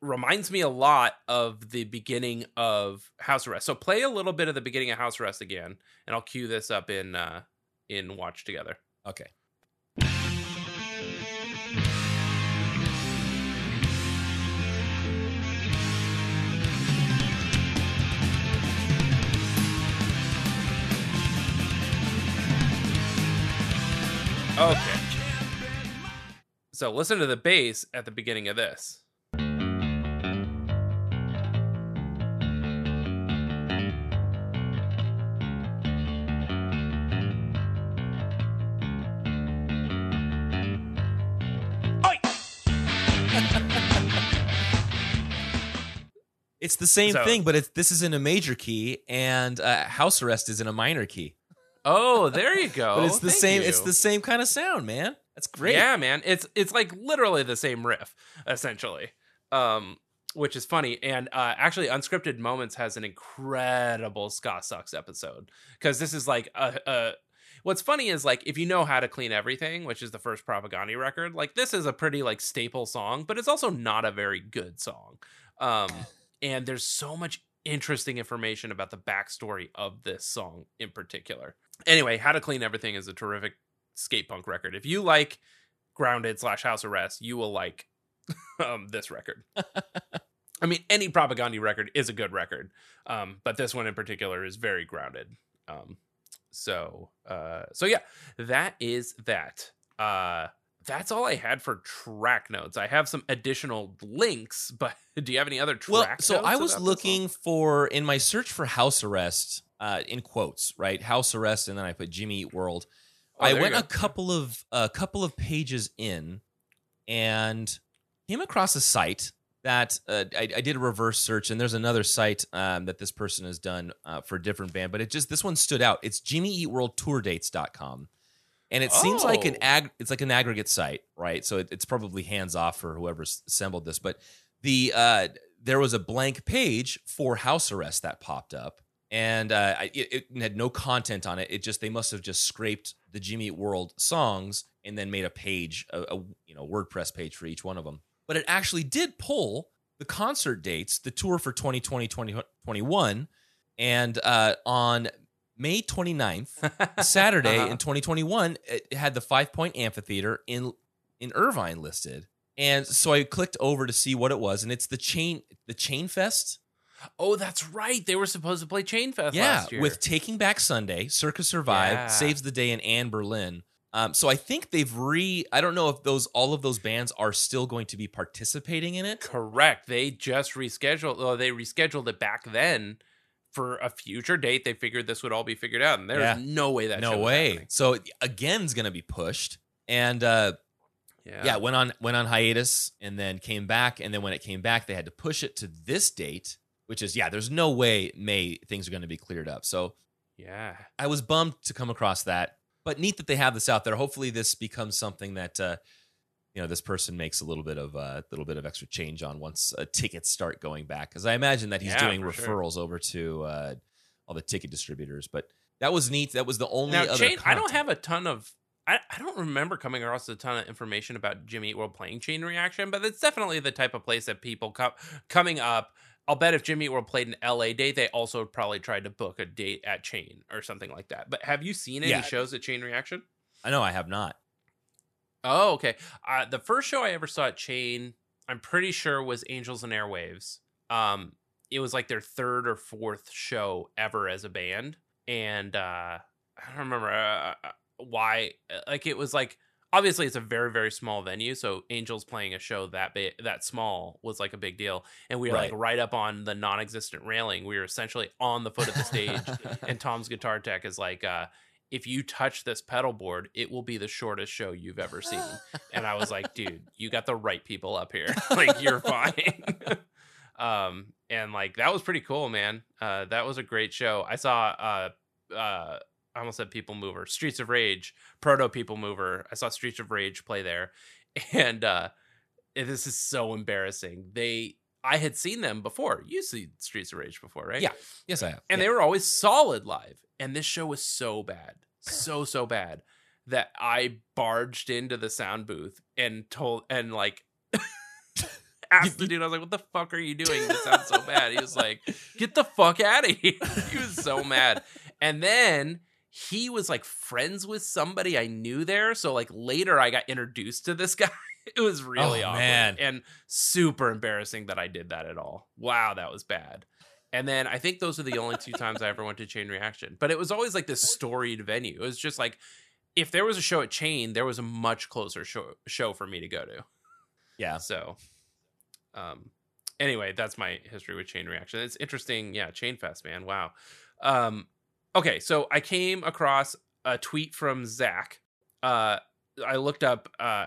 Speaker 1: reminds me a lot of the beginning of house arrest so play a little bit of the beginning of house arrest again and i'll cue this up in uh in watch together.
Speaker 2: Okay.
Speaker 1: okay. So listen to the bass at the beginning of this
Speaker 2: It's the same
Speaker 1: So-
Speaker 2: thing, but it's this is in a major key, and uh, house arrest is in a minor key.
Speaker 1: oh there you go (laughs)
Speaker 2: but it's the
Speaker 1: Thank
Speaker 2: same. It's the same kind of sound, man. That's great.
Speaker 1: Yeah, man. It's it's like literally the same riff, essentially. Um, which is funny. And uh actually Unscripted Moments has an incredible Ska Sucks episode. Because this is like a, a what's funny is like if you know how to clean everything, which is the first Propagandhi record, like this is a pretty like staple song, but it's also not a very good song. Um and there's so much interesting information about the backstory of this song in particular. Anyway, How to Clean Everything is a terrific skate punk record. If you like Grounded slash House Arrest, you will like (laughs) um, this record. (laughs) I mean, any Propagandhi record is a good record, um, but this one in particular is very grounded. Um, so, uh, so yeah, that is that. Uh, that's all I had for track notes. I have some additional links, but (laughs) do you have any other track?
Speaker 2: Well, so I was looking for in my search for house arrest, uh, in quotes, right? House arrest, and then I put Jimmy Eat World.
Speaker 1: Oh,
Speaker 2: I went a couple of a couple of pages in, and came across a site that uh, I, I did a reverse search, and there's another site um, that this person has done uh, for a different band, but it just this one stood out. It's JimmyEatWorldTourDates.com. And it seems like an
Speaker 1: Oh.
Speaker 2: ag it's like an aggregate site, right? So it, it's probably hands off for whoever's assembled this. But the uh, there was a blank page for house arrest that popped up, and uh, it, it had no content on it. It just they must have just scraped the Jimmy Eat World songs and then made a page, a, a you know WordPress page for each one of them. But it actually did pull the concert dates, the tour for 2020 2021, and uh, on May 29th, (laughs) Saturday
Speaker 1: Uh-huh.
Speaker 2: in 2021, it had the Five Point Amphitheater in in Irvine listed. And so I clicked over to see what it was, and it's the chain the Chain Fest.
Speaker 1: Oh, that's right. They were supposed to play Chain Fest
Speaker 2: yeah,
Speaker 1: last year.
Speaker 2: with Taking Back Sunday, Circa Survive,
Speaker 1: Yeah.
Speaker 2: Saves the Day, and Anberlin. Um, so I think they've re. I don't know if those all of those bands are still going to be participating in it.
Speaker 1: Correct. They just rescheduled. Oh, they rescheduled it back then for a future date. They figured this would all be figured out, and there's
Speaker 2: Yeah.
Speaker 1: no way that.
Speaker 2: no way.
Speaker 1: happening.
Speaker 2: So again, is going to be pushed, and uh,
Speaker 1: Yeah.
Speaker 2: yeah, went on went on hiatus and then came back and then when it came back they had to push it to this date which is yeah there's no way may things are going to be cleared up so
Speaker 1: Yeah.
Speaker 2: i was bummed to come across that but neat that they have this out there hopefully this becomes something that uh you know this person makes a little bit of a uh, little bit of extra change on once uh, tickets start going back because i imagine that he's
Speaker 1: Yeah,
Speaker 2: doing
Speaker 1: for sure.
Speaker 2: referrals over to uh all the ticket distributors but that was neat that was the only
Speaker 1: Now,
Speaker 2: other
Speaker 1: Chain. I don't have a ton of. I, I don't remember coming across a ton of information about Jimmy Eat World playing Chain Reaction, but it's definitely the type of place that people come coming up. I'll bet if Jimmy Eat World played an LA date, they also probably tried to book a date at Chain or something like that. But have you seen any
Speaker 2: Yeah.
Speaker 1: shows at Chain Reaction?
Speaker 2: I know I have not.
Speaker 1: Oh, okay. Uh, the first show I ever saw at Chain, I'm pretty sure was Angels and Airwaves. Um, it was like their third or fourth show ever as a band, and uh, I don't remember uh, uh why. Uh, like it was like obviously it's a very very small venue, so Angels playing a show that big that small was like a big deal, and we were
Speaker 2: Right.
Speaker 1: like right up on the non-existent railing. We were essentially on the foot of the stage, (laughs) and Tom's guitar tech is like, uh, if you touch this pedal board, it will be the shortest show you've ever seen. (laughs) And I was like, dude, you got the right people up here. (laughs) like you're fine. (laughs) um, and like that was pretty cool, man. Uh, that was a great show. I saw uh uh I almost said People Mover, Streets of Rage, Proto People Mover. I saw Streets of Rage play there. And uh this is so embarrassing. They I had seen them before. You see Streets of Rage before, right?
Speaker 2: Yeah. Yes, I have.
Speaker 1: and
Speaker 2: Yeah.
Speaker 1: they were always solid live. And this show was so bad, so so bad that I barged into the sound booth and told and like (laughs) asked the dude, I was like, "What the fuck are you doing? This sounds so bad." He was like, "Get the fuck out of (laughs) here!" he was so mad. And then he was like friends with somebody I knew there. So like later, I got introduced to this (laughs) guy. It was really
Speaker 2: Oh,
Speaker 1: awkward
Speaker 2: man.
Speaker 1: and super embarrassing that I did that at all. Wow, that was bad. And then I think those are the only two times I ever went to Chain Reaction. But it was always like this storied venue. It was just like if there was a show at Chain, there was a much closer show show for me to go to.
Speaker 2: yeah.
Speaker 1: So, um, anyway, that's my history with Chain Reaction. It's interesting. Yeah, Chain Fest, man. Wow. Um, okay, so I came across a tweet from Zach. Uh, I looked up uh,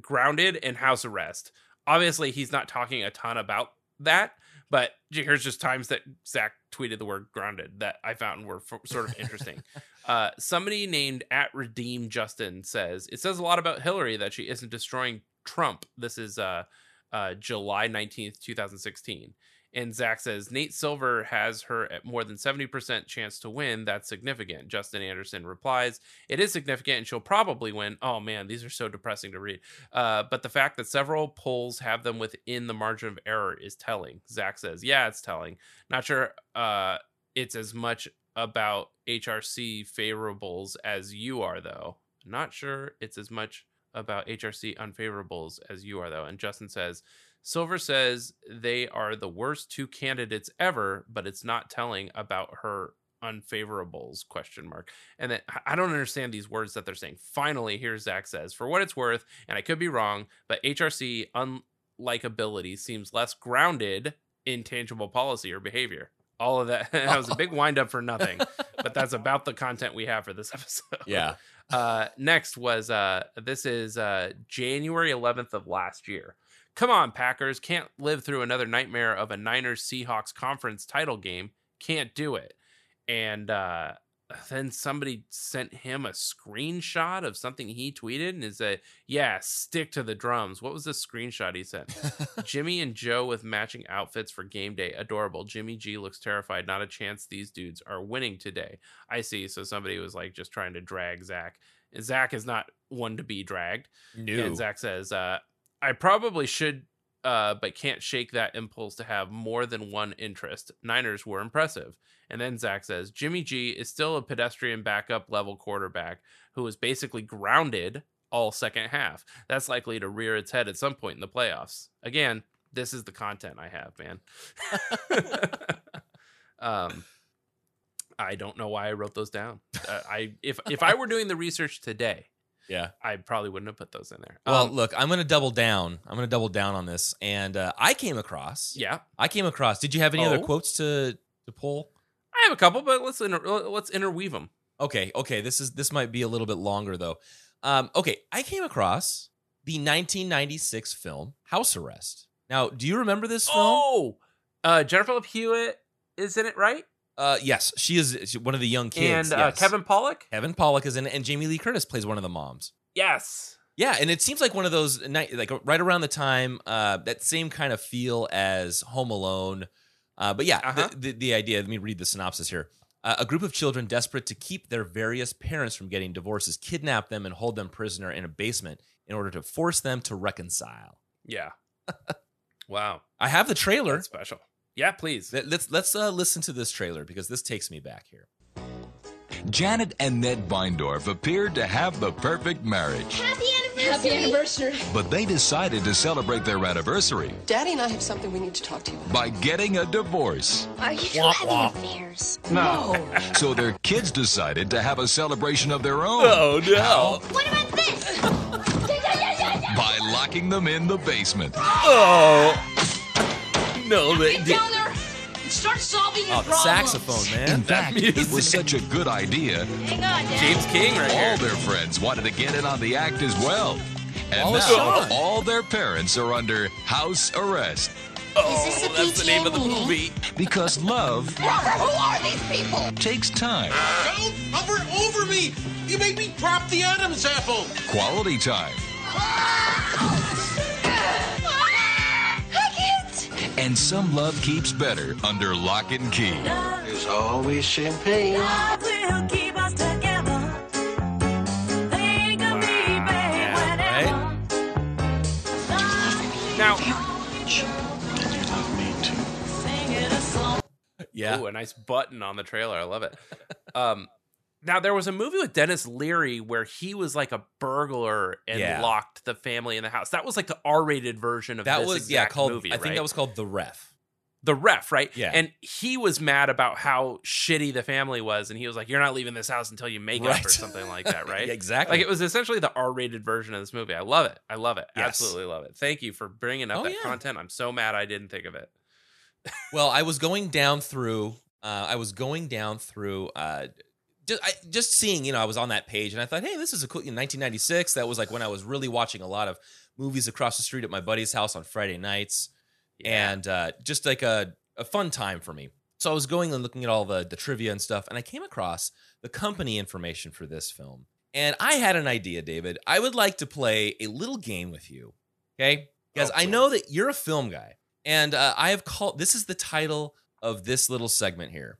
Speaker 1: grounded and house arrest. Obviously, he's not talking a ton about that, but here's just times that Zach tweeted the word grounded that I found were f- sort of interesting. (laughs) uh, somebody named at Redeem Justin says it says a lot about Hillary that she isn't destroying Trump. This is uh, uh, July 19th, 2016. And Zach says Nate Silver has her at more than 70% chance to win. That's significant. Justin Anderson replies, It is significant and she'll probably win. Oh man, these are so depressing to read. Uh, but the fact that several polls have them within the margin of error is telling. Zach says, Yeah, it's telling. Not sure uh, it's as much about HRC favorables as you are, though. Not sure it's as much about HRC unfavorables as you are, though. And Justin says, Silver says they are the worst two candidates ever, but it's not telling about her unfavorables question mark. And then i don't understand these words that they're saying. Finally here zach says for what it's worth and i could be wrong but hrc unlikability seems less grounded in tangible policy or behavior. All of that (laughs) that was a big wind up for nothing but (laughs) that's about the content we have for this (laughs) episode.
Speaker 2: Yeah.
Speaker 1: uh next was uh this is uh january 11th of last year come on packers can't live through another nightmare of a niners seahawks conference title game can't do it and uh then somebody sent him a screenshot of something he tweeted and is a yeah stick to the drums what was the screenshot he sent (laughs) Jimmy and Joe with matching outfits for game day. Adorable. Jimmy G looks terrified. Not a chance these dudes are winning today. I see. So somebody was like just trying to drag Zach. Zach is not one to be dragged.
Speaker 2: New.
Speaker 1: And Zach says, uh, I probably should, uh, but can't shake that impulse to have more than one interest. Niners were impressive. And then Zach says, Jimmy G is still a pedestrian backup level quarterback who was basically grounded all second half. That's likely to rear its head at some point in the playoffs. Again, this is the content I have, man. (laughs) um, I don't know why I wrote those down. Uh, I if if I were doing the research today,
Speaker 2: yeah.
Speaker 1: I probably wouldn't have put those in there.
Speaker 2: Well,
Speaker 1: Um,
Speaker 2: look, I'm going to double down. I'm going to double down on this. And uh, I came across.
Speaker 1: yeah,
Speaker 2: I came across. Did you have any other
Speaker 1: Oh.
Speaker 2: quotes to to pull?
Speaker 1: I have a couple, but let's inter- let's interweave them.
Speaker 2: Okay, okay. This is this might be a little bit longer though. Um, okay, I came across the 1996 film House Arrest. Now, do you remember this film?
Speaker 1: Oh, uh, Jennifer Love Hewitt is in it, right?
Speaker 2: Uh, yes, she is one of the young kids.
Speaker 1: and uh,
Speaker 2: yes.
Speaker 1: Kevin Pollak.
Speaker 2: Kevin Pollak is in it, and Jamie Lee Curtis plays one of the moms.
Speaker 1: Yes.
Speaker 2: Yeah, and it seems like one of those night, like right around the time uh, that same kind of feel as Home Alone. Uh, but yeah,
Speaker 1: Uh-huh.
Speaker 2: the, the the idea. Let me read the synopsis here. Uh, a group of children desperate to keep their various parents from getting divorces kidnap them and hold them prisoner in a basement in order to force them to reconcile.
Speaker 1: Yeah. (laughs) wow.
Speaker 2: I have the trailer.
Speaker 1: That's special. Yeah, please.
Speaker 2: Let- Let's let's uh, listen to this trailer because this takes me back here.
Speaker 6: Janet and Ned Beindorf appeared to have the perfect marriage.
Speaker 7: Happy anniversary!
Speaker 8: Happy anniversary.
Speaker 6: But they decided to celebrate their anniversary
Speaker 8: Daddy and I have something we need to talk to you about.
Speaker 6: by getting a divorce.
Speaker 7: Are you having affairs?
Speaker 4: No. (laughs)
Speaker 6: So their kids decided to have a celebration of their own.
Speaker 2: Oh no!
Speaker 7: What about this? (laughs)
Speaker 6: By locking them in the basement.
Speaker 2: Oh no! They
Speaker 8: Get
Speaker 2: did.
Speaker 8: down there and start solving your
Speaker 2: Oh, the
Speaker 8: problems.
Speaker 2: saxophone, man.
Speaker 6: In fact, it was such a good idea,
Speaker 7: Hang on, Dad.
Speaker 1: James King right
Speaker 6: all
Speaker 1: here.
Speaker 6: their friends wanted to get in on the act as well. And
Speaker 2: Wallace
Speaker 6: now,
Speaker 2: Shawn.
Speaker 6: all their parents are under house arrest
Speaker 1: Oh,
Speaker 7: Is this a
Speaker 1: that's the name of the movie.
Speaker 6: because love
Speaker 7: Robert, (laughs) who are these people?
Speaker 6: takes time.
Speaker 9: Don't hover over me! You made me drop the Adam's apple!
Speaker 6: Quality time. Ah!
Speaker 7: I can't.
Speaker 6: And some love keeps better under lock and key.
Speaker 9: There's always champagne.
Speaker 2: Yeah, right?
Speaker 1: Now,
Speaker 2: Yeah.
Speaker 1: Ooh, a nice button on the trailer. I love it. Um, now there was a movie with Denis Leary where he was like a burglar and
Speaker 2: Yeah.
Speaker 1: locked the family in the house. That was like the R-rated version of
Speaker 2: That was yeah called.
Speaker 1: movie.
Speaker 2: I think that was called the ref.
Speaker 1: the ref, right?
Speaker 2: Yeah.
Speaker 1: And he was mad about how shitty the family was, and he was like, "You're not leaving this house until you make up or something like that, (laughs) right?"
Speaker 2: Exactly.
Speaker 1: Like it was essentially the R-rated version of this movie. I love it. I love it.
Speaker 2: Yes.
Speaker 1: Absolutely love it. Thank you for bringing up
Speaker 2: Oh,
Speaker 1: that
Speaker 2: yeah.
Speaker 1: content. I'm so mad I didn't think of it.
Speaker 2: Well, I was going down through. Uh, I was going down through. Uh, just, I, just seeing, you know, I was on that page, and I thought, hey, this is a cool. In 1996, that was like when I was really watching a lot of movies across the street at my buddy's house on Friday nights, and uh, just like a, a fun time for me. So I was going and looking at all the the trivia and stuff, and I came across the company information for this film. And I had an idea, David. I would like to play a little game with you. Okay? Because
Speaker 1: Oh,
Speaker 2: I know that you're a film guy. And uh, I have called this is the title of this little segment here.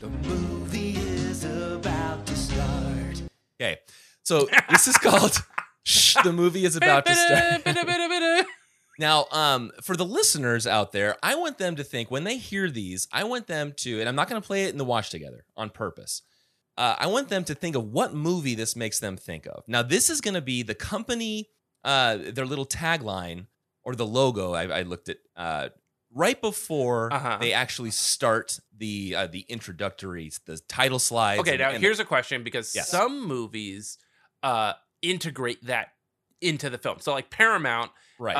Speaker 2: The movie is about to start. Okay. So this is called (laughs) Shh, the movie is about to start. Now, um, for the listeners out there, I want them to think when they hear these, I want them to, and I'm not going to play it in the watch together on purpose. Uh, I want them to think of what movie this makes them think of. Now, this is going to be the company, uh, their little tagline or the logo. I, I looked at uh, right before
Speaker 1: Uh-huh.
Speaker 2: they actually start the uh, the introductory, the title slides.
Speaker 1: Okay,
Speaker 2: and-
Speaker 1: now
Speaker 2: and-
Speaker 1: here's a question because
Speaker 2: Yes.
Speaker 1: some movies uh, integrate that into the film. So, like Paramount,
Speaker 2: right.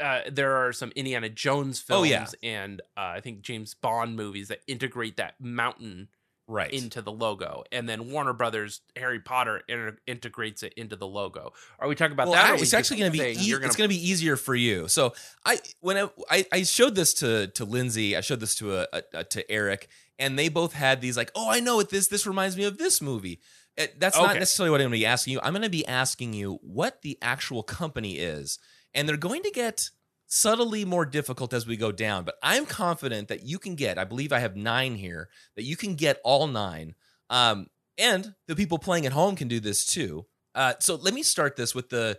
Speaker 1: uh, uh, there are some Indiana Jones
Speaker 2: Oh,
Speaker 1: films
Speaker 2: yeah.
Speaker 1: and uh, I think James Bond movies that integrate that mountain
Speaker 2: right.
Speaker 1: into the logo, and then Warner Brothers Harry Potter inter- integrates it into the logo. Are we talking about
Speaker 2: well,
Speaker 1: that?
Speaker 2: I- it's actually going to be e-
Speaker 1: you're
Speaker 2: it's going to be easier for you. So I when I, I I showed this to to Lindsay, I showed this to a, a, a- to Eric, and they both had these like, oh, I know what this this reminds me of this movie. Uh, That's not necessarily what I'm going to be asking you. I'm going to be asking you what the actual company is, and they're going to get subtly more difficult as we go down. But I'm confident that you can get. I believe I have nine here. That you can get all nine. Um, and the people playing at home can do this too. Uh, so let me start this with the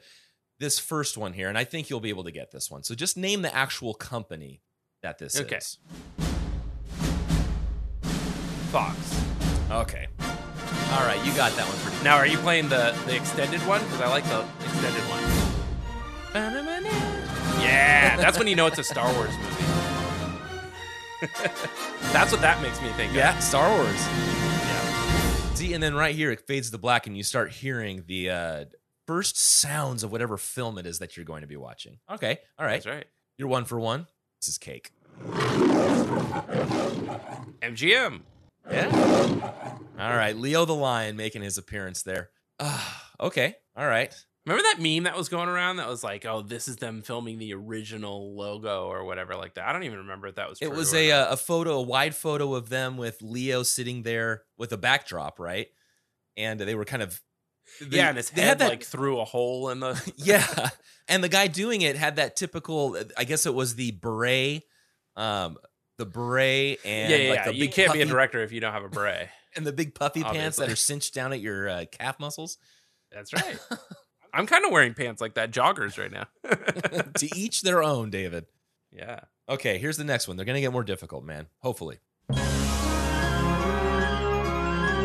Speaker 2: this first one here, and I think you'll be able to get this one. So just name the actual company that this
Speaker 1: Okay.
Speaker 2: is.
Speaker 1: Fox.
Speaker 2: Okay. All right, you got that one pretty.
Speaker 1: Now, are you playing the the extended one? Because I like the extended one. Yeah, that's when you know it's a Star Wars movie. (laughs) that's what that makes me think.
Speaker 2: Yeah,
Speaker 1: of.
Speaker 2: Star Wars.
Speaker 1: yeah.
Speaker 2: See, and then right here it fades to black, and you start hearing the uh, first sounds of whatever film it is that you're going to be watching. Okay, all right,
Speaker 1: That's right.
Speaker 2: you're one for one. This is cake.
Speaker 1: MGM.
Speaker 2: Yeah. All right, Leo the Lion making his appearance there. Ah, okay, all right.
Speaker 1: Remember that meme that was going around that was like, "Oh, this is them filming the original logo or whatever like that." I don't even remember if that was.
Speaker 2: It was a
Speaker 1: not.
Speaker 2: uh, a photo, a wide photo of them with Leo sitting there with a backdrop, right? And they were kind of they-
Speaker 1: yeah, and his
Speaker 2: they
Speaker 1: head
Speaker 2: had that
Speaker 1: like through a hole in the. (laughs)
Speaker 2: yeah, (laughs) and the guy doing it had that typical. I guess it was the beret, um, the beret and
Speaker 1: yeah, yeah,
Speaker 2: like
Speaker 1: yeah.
Speaker 2: the
Speaker 1: You can't be a director if you don't have a beret. (laughs)
Speaker 2: and the big puffy pants that are cinched down at your uh, calf muscles.
Speaker 1: That's right. I'm kind of wearing pants like that, joggers right now. (laughs)
Speaker 2: to each their own, David.
Speaker 1: yeah.
Speaker 2: Okay, here's the next one. They're gonna get more difficult, man. Hopefully.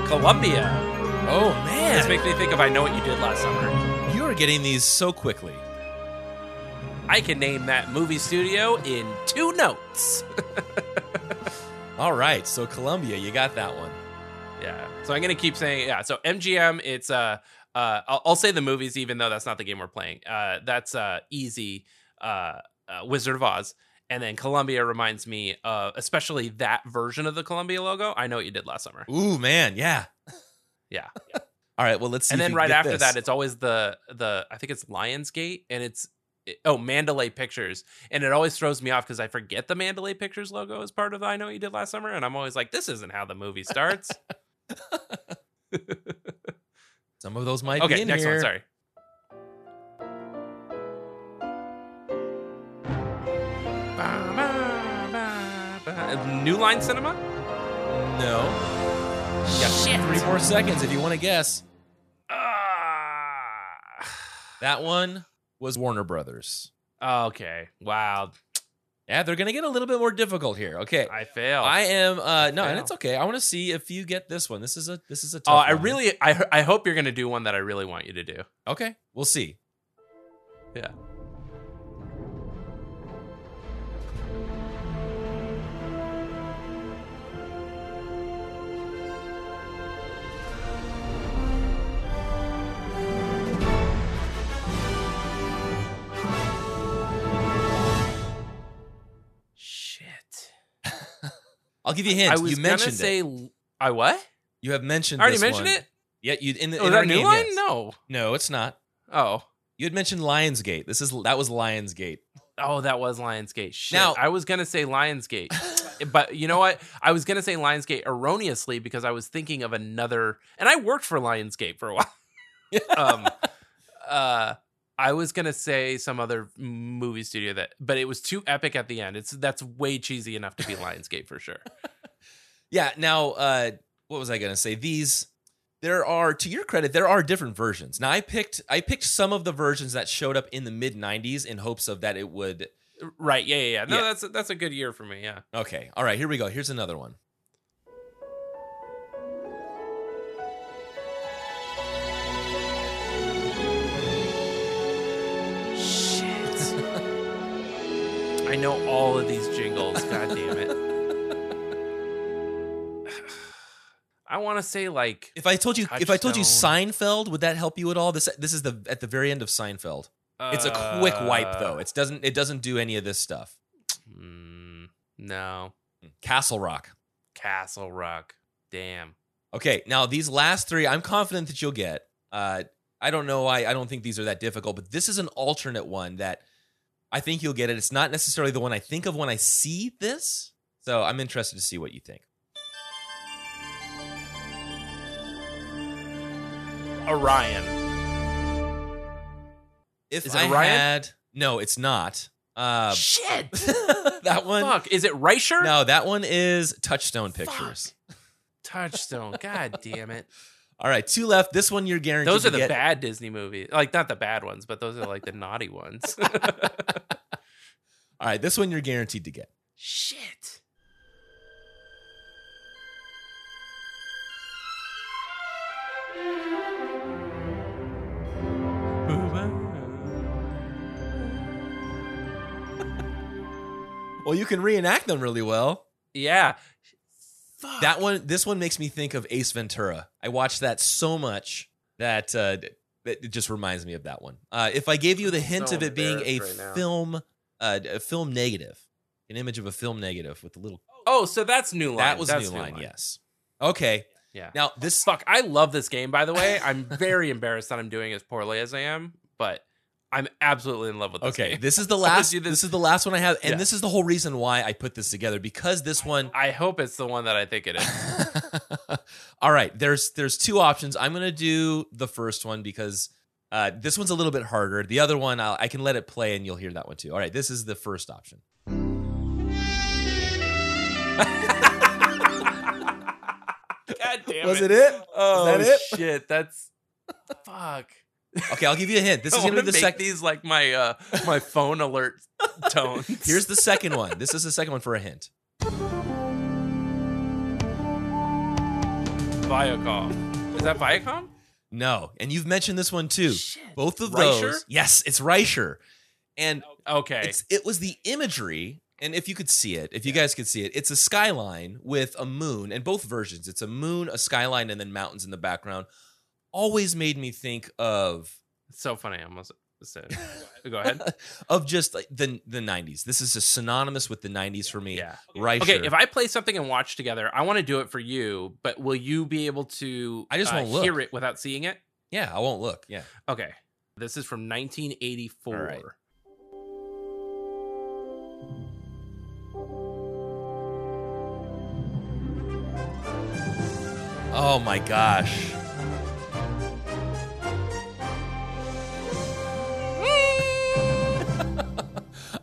Speaker 1: Columbia.
Speaker 2: Oh man.
Speaker 1: This makes me think of I Know What You Did Last Summer.
Speaker 2: you are getting these so quickly.
Speaker 1: I can name that movie studio in two notes. (laughs)
Speaker 2: All right, so Columbia, you got that one.
Speaker 1: Yeah. So I'm gonna keep saying yeah. So MGM, it's uh uh I'll, I'll say the movies even though that's not the game we're playing. Uh, that's uh easy. Uh, uh Wizard of Oz, and then Columbia reminds me, uh, especially that version of the Columbia logo. I know what you did last summer.
Speaker 2: Ooh man, yeah. (laughs)
Speaker 1: Yeah. (laughs)
Speaker 2: All right, well let's see.
Speaker 1: and then right after
Speaker 2: this.
Speaker 1: that, it's always the the I think it's Lionsgate, and it's it- oh Mandalay Pictures, and it always throws me off because I forget the Mandalay Pictures logo as part of the I know what you did last summer, and I'm always like, this isn't how the movie starts. (laughs)
Speaker 2: some of those might be
Speaker 1: okay,
Speaker 2: in
Speaker 1: next
Speaker 2: here.
Speaker 1: one. Sorry. New Line Cinema?
Speaker 2: No.
Speaker 1: Shit.
Speaker 2: three more seconds if you want to guess.
Speaker 1: Ah.
Speaker 2: That one was Warner Brothers.
Speaker 1: okay. Wow.
Speaker 2: Yeah, they're gonna get a little bit more difficult here. Okay.
Speaker 1: I fail.
Speaker 2: I am uh no, and it's okay. I want to see if you get this one. This is a this is a
Speaker 1: Oh, I
Speaker 2: one.
Speaker 1: really, I, I hope you're gonna do one that I really want you to do.
Speaker 2: Okay, we'll see.
Speaker 1: Yeah.
Speaker 2: I'll give you a hint.
Speaker 1: I was
Speaker 2: You
Speaker 1: gonna
Speaker 2: mentioned
Speaker 1: say,
Speaker 2: it.
Speaker 1: I what?
Speaker 2: You have mentioned
Speaker 1: I already
Speaker 2: this
Speaker 1: mentioned
Speaker 2: one.
Speaker 1: it.
Speaker 2: Yeah, you in the
Speaker 1: Oh,
Speaker 2: in
Speaker 1: is
Speaker 2: our
Speaker 1: that New
Speaker 2: game,
Speaker 1: Line?
Speaker 2: yes.
Speaker 1: No.
Speaker 2: No, it's not.
Speaker 1: Oh.
Speaker 2: You had mentioned Lionsgate. This is that was Lionsgate.
Speaker 1: Oh, that was Lionsgate. Shit.
Speaker 2: Now-
Speaker 1: I was gonna say Lionsgate, (laughs) but you know what? I was gonna say Lionsgate erroneously because I was thinking of another, and I worked for Lionsgate for a while. (laughs) um, uh, I was gonna say some other movie studio that, but it was too epic at the end. It's that's way cheesy enough to be Lionsgate for sure. (laughs)
Speaker 2: Yeah. Now, uh, what was I going to say? These there are, to your credit, there are different versions. Now, I picked I picked some of the versions that showed up in the mid '90s in hopes of that it would.
Speaker 1: Right? Yeah, yeah, yeah. No,
Speaker 2: Yeah.
Speaker 1: that's that's a good year for me. Yeah.
Speaker 2: Okay. All right. Here we go. Here's another one.
Speaker 1: I know all of these jingles. God damn it. (laughs) I want to say like
Speaker 2: If I told you, if I told you Seinfeld, would that help you at all? This this is the at the very end of Seinfeld. It's a quick wipe though.
Speaker 1: uh,
Speaker 2: It doesn't it doesn't do any of this stuff.
Speaker 1: mm, no
Speaker 2: Castle Rock.
Speaker 1: Castle Rock. Damn.
Speaker 2: Okay, now these last three, I'm confident that you'll get. Uh, I don't know. I I don't think these are that difficult, but this is an alternate one that I think you'll get it. It's not necessarily the one I think of when I see this, so I'm interested to see what you think.
Speaker 1: Orion.
Speaker 2: If
Speaker 1: Is it
Speaker 2: I
Speaker 1: Orion?
Speaker 2: had no, it's not. Uh,
Speaker 1: Shit. (laughs)
Speaker 2: that one.
Speaker 1: Fuck. Is it Rysher?
Speaker 2: No, that one is Touchstone Pictures.
Speaker 1: Touchstone. God damn it. (laughs)
Speaker 2: All right, two left. This one you're guaranteed.
Speaker 1: Those are the
Speaker 2: get.
Speaker 1: bad Disney movies. Like not the bad ones, but those are like the naughty ones. (laughs) (laughs)
Speaker 2: All right, this one you're guaranteed to get.
Speaker 1: Shit.
Speaker 2: Well, you can reenact them really well.
Speaker 1: Yeah. Fuck.
Speaker 2: That one, this one makes me think of Ace Ventura. I watched that so much that uh, it just reminds me of that one. Uh, if I gave you the hint
Speaker 1: so
Speaker 2: of it being a
Speaker 1: right
Speaker 2: film, uh, a film negative, an image of a film negative with a little.
Speaker 1: Oh, so that's New Line.
Speaker 2: that was
Speaker 1: That's
Speaker 2: new line, yes. Okay.
Speaker 1: Yeah.
Speaker 2: Now this.
Speaker 1: Fuck, I love this game, by the way. I'm very (laughs) embarrassed that I'm doing as poorly as I am, but I'm absolutely in love with this
Speaker 2: Okay,
Speaker 1: game.
Speaker 2: this is the (laughs) last. This.
Speaker 1: this-
Speaker 2: is the last one I have, and
Speaker 1: Yeah.
Speaker 2: this is the whole reason why I put this together because this one.
Speaker 1: I hope it's the one that I think it is. (laughs)
Speaker 2: All right, there's there's two options. I'm gonna do the first one because uh, this one's a little bit harder. The other one I'll, I can let it play and you'll hear that one too. All right, this is the first option. (laughs)
Speaker 1: God damn
Speaker 2: Was
Speaker 1: it.
Speaker 2: it it?
Speaker 1: Oh
Speaker 2: that it?
Speaker 1: shit, that's fuck.
Speaker 2: Okay, I'll give you a hint. This is gonna be the second.
Speaker 1: these like my uh my phone alert tones. (laughs)
Speaker 2: Here's the second one. This is the second one for a hint.
Speaker 1: Viacom. Is that Viacom?
Speaker 2: No, and you've mentioned this one too.
Speaker 1: Shit.
Speaker 2: Both of
Speaker 1: Rysher?
Speaker 2: those. Yes, it's Rysher. And
Speaker 1: Okay.
Speaker 2: it's it was the imagery and if you could see it if you guys could see it it's a skyline with a moon and both versions it's a moon a skyline and then mountains in the background always made me think of
Speaker 1: so funny. I almost said. (laughs) Go ahead.
Speaker 2: of just like the the 90s this is synonymous with the 90s for me
Speaker 1: Yeah.
Speaker 2: right
Speaker 1: Okay, if I play something and watch together, I want to do it for you, but will you be able to
Speaker 2: I just
Speaker 1: uh,
Speaker 2: won't look.
Speaker 1: hear it without seeing it?
Speaker 2: yeah i won't look yeah
Speaker 1: Okay. This is from 1984.
Speaker 2: All right. oh my gosh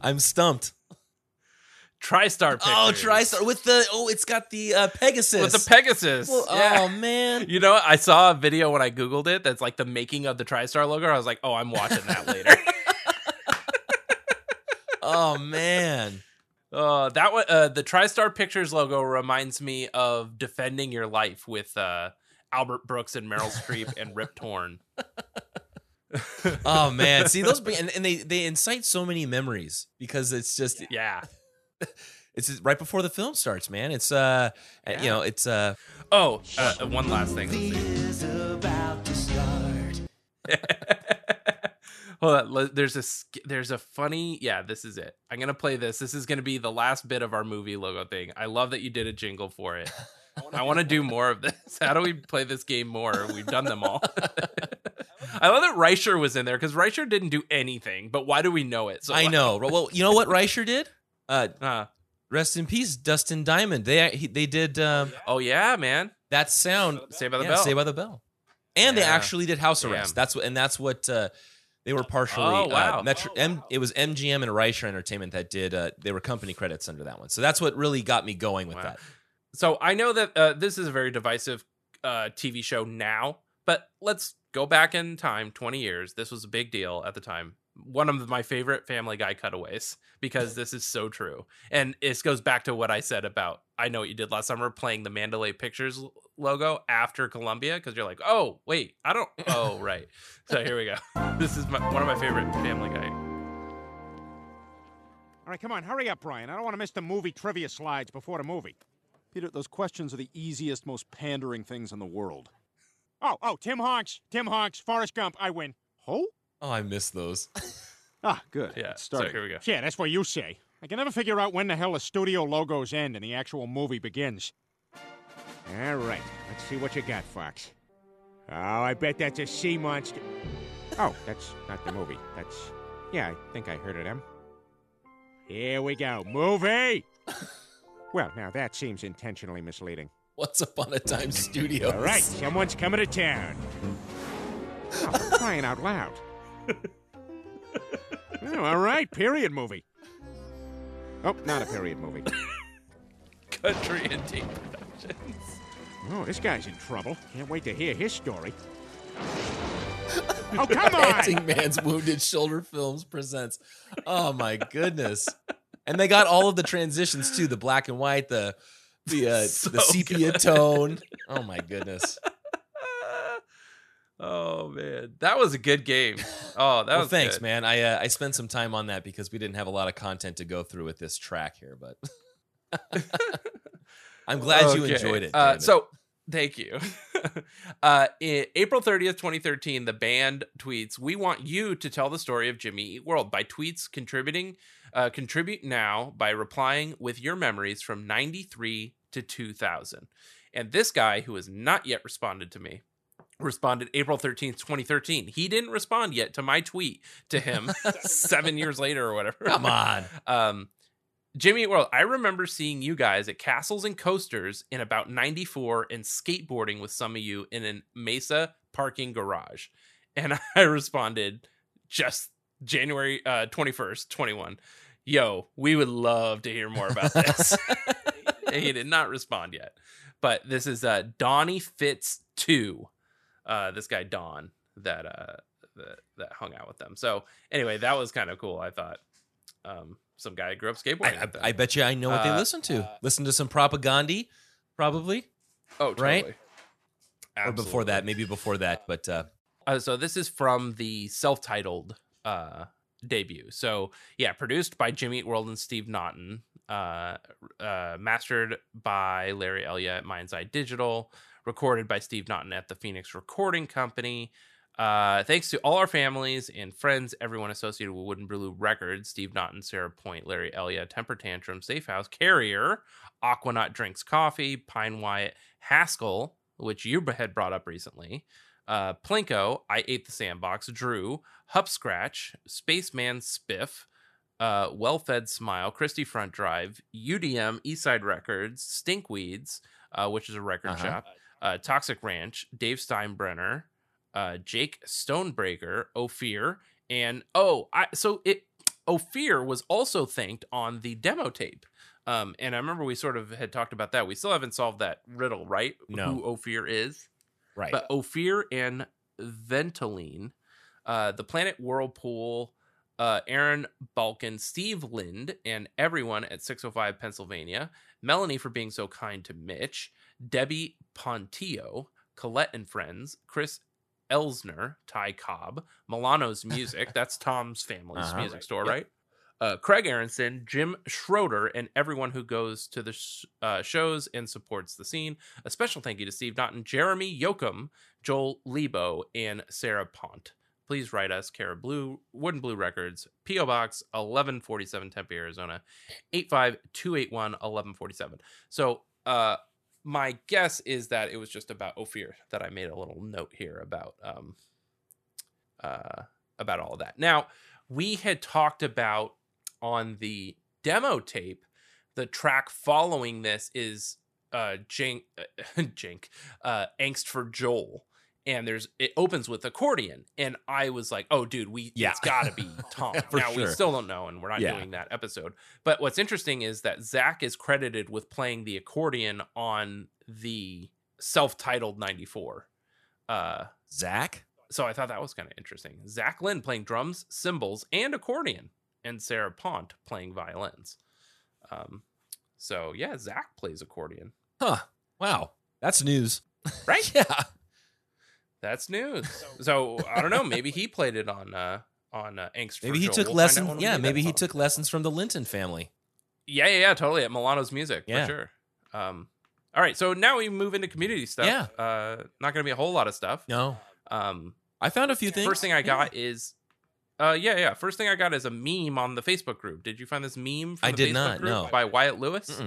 Speaker 2: i'm stumped
Speaker 1: TriStar Pictures.
Speaker 2: Oh, TriStar with the oh, it's got the uh, Pegasus
Speaker 1: With the Pegasus.
Speaker 2: Well,
Speaker 1: yeah.
Speaker 2: Oh man, (laughs)
Speaker 1: You know, I saw a video when I Googled it that's like the making of the TriStar logo. I was like, oh, I'm watching that later. (laughs) (laughs)
Speaker 2: oh man.
Speaker 1: Uh, that one, uh, the TriStar Pictures logo reminds me of Defending Your Life with uh, Albert Brooks and Meryl Streep and Rip Torn.
Speaker 2: Oh (laughs) man, see those bring- and, and they they incite so many memories because it's just
Speaker 1: Yeah. (laughs)
Speaker 2: it's right before the film starts, man. It's uh you know it's uh
Speaker 1: Oh, uh, one last thing. Let's see. (laughs) Hold on. There's a sk- there's a funny yeah. This is it. I'm gonna play this. This is gonna be the last bit of our movie logo thing. I love that you did a jingle for it. I want to do more of this. How do we play this game more? We've done them all. I love that Rysher was in there because Rysher didn't do anything. But why do we know it? So
Speaker 2: I
Speaker 1: like-
Speaker 2: know. Well, you know what Rysher did? Uh,
Speaker 1: Uh,
Speaker 2: rest in peace, Dustin Diamond. They he, they did um,
Speaker 1: oh yeah, man.
Speaker 2: that sound.
Speaker 1: Say by the
Speaker 2: yeah,
Speaker 1: Bell.
Speaker 2: Saved by the Bell, and they actually did House
Speaker 1: Damn.
Speaker 2: Arrest. That's what and that's what uh, they were partially.
Speaker 1: Oh, wow.
Speaker 2: Uh, Metro, M, it was MGM and Reicher Entertainment that did. Uh, they were company credits under that one. So that's what really got me going with
Speaker 1: Wow.
Speaker 2: that.
Speaker 1: So I know that uh, this is a very divisive uh, TV show now, but let's go back in time 20 years. This was a big deal at the time. One of my favorite Family Guy cutaways because this is so true. And this goes back to what I said about I know what you did last summer playing the Mandalay Pictures logo after Columbia because you're like, oh, wait, I don't. (laughs) Oh, right. So here we go. (laughs) This is my, one of my favorite Family Guy.
Speaker 10: All right, come on, hurry up, Brian. I don't want to miss the movie trivia slides before the movie.
Speaker 11: Peter, those questions are the easiest, most pandering things in the world.
Speaker 10: Oh, oh, Tim Honks, Tim Honks, Forrest Gump, I win.
Speaker 11: Who?
Speaker 2: Oh, I missed those. (laughs)
Speaker 11: Ah, good.
Speaker 1: Yeah.
Speaker 11: Start.
Speaker 1: So here we go.
Speaker 10: Yeah, that's what you say. I can never figure out when the hell the studio logos end and the actual movie begins. All right, let's see what you got, Fox. Oh, I bet that's a sea monster. Oh, that's not the movie. That's. Yeah, I think I heard of them. Here we go. Movie! (laughs) well, now that seems intentionally misleading.
Speaker 2: Once upon a time studio.
Speaker 10: All right, someone's coming to town. Oh, (laughs) for crying out loud. oh, all right, period movie. Oh, not a period movie. (laughs)
Speaker 1: Country and Teen Productions.
Speaker 10: Oh, this guy's in trouble. Can't wait to hear his story. (laughs) oh, come on!
Speaker 2: Man's Wounded Shoulder Films presents. Oh my goodness! And they got all of the transitions too: the black and white, the the uh, (laughs)
Speaker 1: So
Speaker 2: the sepia
Speaker 1: good.
Speaker 2: tone. (laughs) Oh my goodness! (laughs)
Speaker 1: Oh man, that was a good game. Oh, that
Speaker 2: well,
Speaker 1: was
Speaker 2: thanks,
Speaker 1: good.
Speaker 2: man. I uh, I spent some time on that because we didn't have a lot of content to go through with this track here, but I'm glad you enjoyed it.
Speaker 1: Uh,
Speaker 2: David.
Speaker 1: so thank you. uh, in April 30th, 2013, the band tweets, "We want you to tell the story of Jimmy Eat World by tweets contributing. Uh, contribute now by replying with your memories from 93 to 2000." And this guy, who has not yet responded to me, responded April 13th, 2013. He didn't respond yet to my tweet to him (laughs) seven years later or whatever.
Speaker 2: come on. (laughs)
Speaker 1: Um, Jimmy World, I remember seeing you guys at Castles and Coasters in about 94 and skateboarding with some of you in an Mesa parking garage. And (laughs) I responded just January uh, 21st, 21. Yo, we would love to hear more about this. (laughs) he did not respond yet. But this is uh, Donnie Fitz 2. Uh, this guy, Don, that, uh, that, that hung out with them. So anyway, that was kind of cool, I thought. Um, some guy grew up skateboarding.
Speaker 2: I. I, I bet you I know what they
Speaker 1: Uh,
Speaker 2: listen to. listen to some Propagandhi, probably.
Speaker 1: Oh, totally.
Speaker 2: Right? or before that, maybe before that. But uh,
Speaker 1: Uh, so this is from the self-titled uh, debut. So yeah, produced by Jimmy Eat World and Steve Naughton, uh, uh, mastered by Larry Elyea at Mind's Eye Digital, recorded by Steve Naughton at the Phoenix Recording Company. Uh, thanks to all our families and friends, everyone associated with Wooden Blue Records, Steve Naughton, Sarah Pont, Larry Elyea, Temper Tantrum, Safe House, Carrier, Aquanaut Drinks Coffee, Pine Wyatt, Haskell, which you had brought up recently, uh, Plinko, I Ate the Sandbox, Drew, Hup Scratch, Spaceman Spiff, uh, Well Fed Smile, Christie Front Drive, UDM, Eastside Records, Stinkweeds, uh, which is a record
Speaker 2: Uh-huh.
Speaker 1: shop, uh, Toxic Ranch, Dave Steinbrenner, uh, Jake Stonebreaker, Ophir, and oh, I so it Ophir was also thanked on the demo tape. Um, and I remember we sort of had talked about that. We still haven't solved that riddle, right?
Speaker 2: No.
Speaker 1: Who Ophir is.
Speaker 2: right.
Speaker 1: But Ophir and Ventolene, uh, the Planet Whirlpool, uh, Aaron Balkin, Steve Lind, and everyone at 605 Pennsylvania, Melanie for being so kind to Mitch, Debbie Pontillo, Colette and Friends, Chris Elsner, Ty Cobb, Milano's Music, (laughs) that's Tom's family's
Speaker 2: Uh-huh.
Speaker 1: music store,
Speaker 2: Yep.
Speaker 1: right? Uh, Craig Aronson, Jim Schroeder, and everyone who goes to the sh- uh, shows and supports the scene. A special thank you to Steve Naughton, Jeremy Yoakum, Joel Lebo, and Sarah Pont. Please write us, Cara Blue, Wooden Blue Records, P.O. Box 1147, Tempe, Arizona, 85281 1147. So, uh, my guess is that it was just about Ophir that I made a little note here about um uh about all of that. Now, we had talked about on the demo tape the track following this is uh Jink (laughs) Jink uh Angst for Joel and there's it opens with accordion and I was like, "Oh dude, we
Speaker 2: Yeah.
Speaker 1: it's got to be (laughs) Tom." Now we still don't know and we're not
Speaker 2: Yeah.
Speaker 1: doing that episode. But what's interesting is that Zach is credited with playing the accordion on the self-titled 94. Uh
Speaker 2: Zach.
Speaker 1: so I thought that was kind of interesting. Zach Lind playing drums, cymbals, and accordion, and Sarah Pont playing violins. Um, so yeah, Zach plays accordion,
Speaker 2: Huh. Wow. That's news.
Speaker 1: right? (laughs)
Speaker 2: yeah.
Speaker 1: That's news. (laughs) So I don't know. Maybe he played it on uh on uh, Angst. for
Speaker 2: Maybe he
Speaker 1: Joel.
Speaker 2: took
Speaker 1: We'll
Speaker 2: lessons. Yeah, maybe he
Speaker 1: song.
Speaker 2: took lessons from the Linton family.
Speaker 1: Yeah, yeah, yeah, totally at Milano's Music
Speaker 2: Yeah.
Speaker 1: for sure. Um, all right, so now we move into community stuff.
Speaker 2: Yeah.
Speaker 1: uh, not going to be a whole lot of stuff.
Speaker 2: No,
Speaker 1: Um,
Speaker 2: I found a few things.
Speaker 1: First thing I got is, uh, yeah, yeah. First thing I got is a meme on the Facebook group. Did you find this meme? From
Speaker 2: I
Speaker 1: the
Speaker 2: did
Speaker 1: Facebook
Speaker 2: not,
Speaker 1: Group
Speaker 2: no.
Speaker 1: By Wyatt Lewis.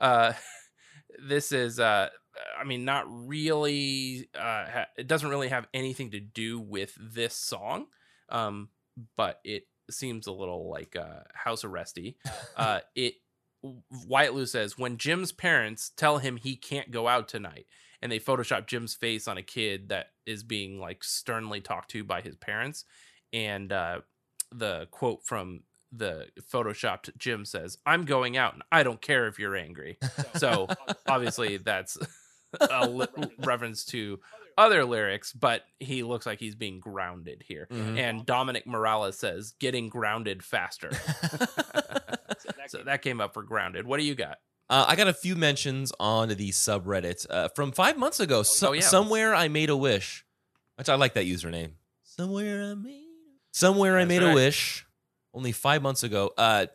Speaker 1: Uh, (laughs) this is, uh, I mean, not really. Uh, ha- it doesn't really have anything to do with this song, um, but it seems a little like uh, house arresty. (laughs) Uh, it Wyatt says when Jim's parents tell him he can't go out tonight, and they Photoshop Jim's face on a kid that is being like sternly talked to by his parents, and uh, the quote from the photoshopped Jim says, "I'm going out, and I don't care if you're angry." (laughs) So obviously that's a li- (laughs) reference to other lyrics, but he looks like he's being grounded here.
Speaker 2: Mhm.
Speaker 1: And Dominic Morales says, "Getting grounded faster." (laughs) so that came up for grounded. What do you got?
Speaker 2: Uh, I got a few mentions on the subreddit uh, from five months ago. So,
Speaker 1: Oh, yeah.
Speaker 2: Somewhere I made a wish, which I like that username. Somewhere I made, somewhere I made
Speaker 1: right.
Speaker 2: a wish. Only five months ago. Uh,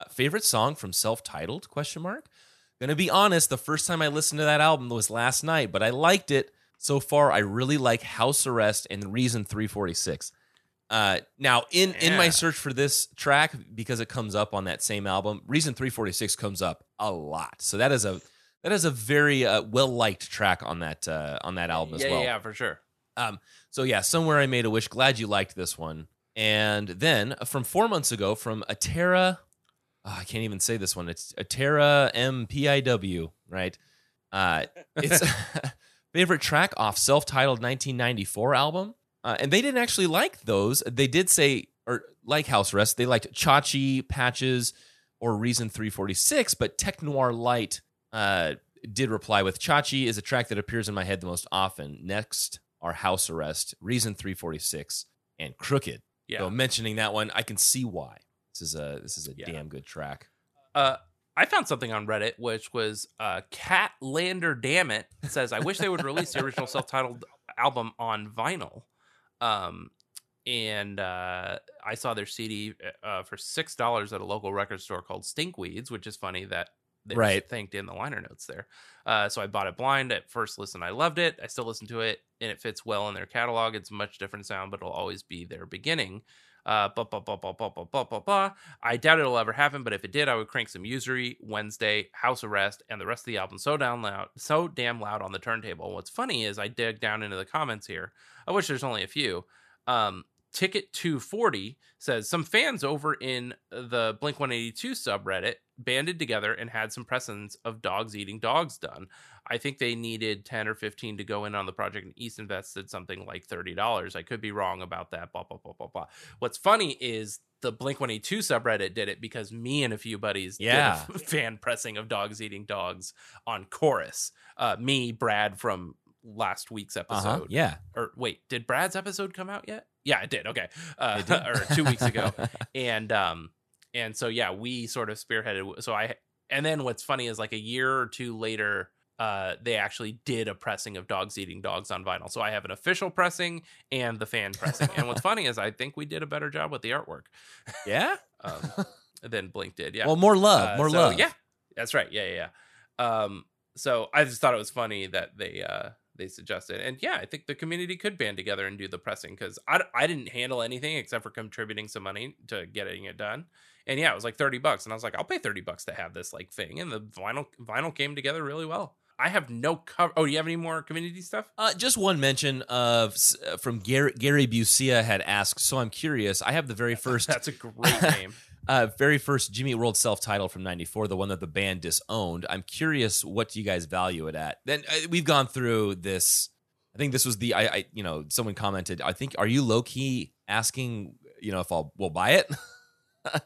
Speaker 2: f- favorite song from self-titled? Question mark. Gonna be honest. The first time I listened to that album was last night, but I liked it so far. I really like House Arrest and Reason 346. Uh, now, in in my search for this track, because it comes up on that same album, Reason 346 comes up a lot. So that is a that is a very uh, well liked track on that uh, on that album as
Speaker 1: yeah,
Speaker 2: well.
Speaker 1: yeah, for sure.
Speaker 2: Um, so yeah, somewhere I made a wish. Glad you liked this one. And then uh, from four months ago, from Atera, oh, I can't even say this one. It's Atera MPIW, right? Uh, it's (laughs) (laughs) favorite track off self-titled 1994 album. Uh, and they didn't actually like those. They did say, or like House Arrest, they liked Chachi, Patches, or Reason 346, but Tech Noir Light uh, did reply with Chachi is a track that appears in my head the most often. Next are House Arrest, Reason 346, and Crooked.
Speaker 1: Yeah.
Speaker 2: So mentioning that one, I can see why. This is a this is a
Speaker 1: Yeah.
Speaker 2: damn good track.
Speaker 1: Uh, I found something on Reddit which was uh, Cat Lander Damn It says I wish they would release the original self-titled album on vinyl. Um, and uh, I saw their CD uh, for six dollars at a local record store called Stinkweeds, which is funny that they
Speaker 2: Right.
Speaker 1: thanked in the liner notes there. Uh, so I bought it blind at first listen. I loved it. I still listen to it, and it fits well in their catalog. It's a much different sound, but it'll always be their beginning. Uh, blah, blah, blah, blah, blah, blah, blah, blah, blah. I doubt it'll ever happen, but if it did, I would crank some Usery, Wednesday, House Arrest, and the rest of the album so down loud, so damn loud on the turntable. What's funny is I dig down into the comments here. I wish there's only a few. Um, Ticket 240 says some fans over in the Blink 182 subreddit banded together and had some pressings of dogs eating dogs done. I think they needed 10 or 15 to go in on the project, and East invested something like $30. I could be wrong about that. Blah, blah, blah, blah, blah. What's funny is the Blink 182 subreddit did it because me and a few buddies
Speaker 2: Yeah.
Speaker 1: did a (laughs) fan pressing of dogs eating dogs on chorus. Uh, me, Brad from last week's episode
Speaker 2: Uh-huh. Yeah.
Speaker 1: or wait, did Brad's episode come out yet? Yeah, it did. Okay, uh, (laughs) or two weeks ago, (laughs) and um, and so yeah, we sort of spearheaded. So I, and then what's funny is like a year or two later, uh, they actually did a pressing of dogs eating dogs on vinyl. So I have an official pressing and the fan pressing. and what's (laughs) funny is I think we did a better job with the artwork
Speaker 2: Yeah. (laughs)
Speaker 1: um, than Blink did. Yeah.
Speaker 2: Well, more love,
Speaker 1: Uh,
Speaker 2: more
Speaker 1: so,
Speaker 2: love.
Speaker 1: Yeah, that's right. Yeah, yeah, yeah. Um, so I just thought it was funny that they uh they suggested, and yeah, I think the community could band together and do the pressing because I I didn't handle anything except for contributing some money to getting it done, and yeah, it was like thirty bucks, and I was like, I'll pay thirty bucks to have this like thing, and the vinyl vinyl came together really well. I have no cover. Oh, do you have any more community stuff?
Speaker 2: Uh, just one mention of uh, from Gary, Gary Busia had asked. So I'm curious. I have the very (laughs) first.
Speaker 1: That's a great (laughs) name.
Speaker 2: uh, very first Jimmy World self titled from '94, the one that the band disowned. I'm curious, what do you guys value it at? Then uh, we've gone through this. I think this was the I, I you know someone commented. I think are you low key asking you know if I'll we'll buy it. (laughs)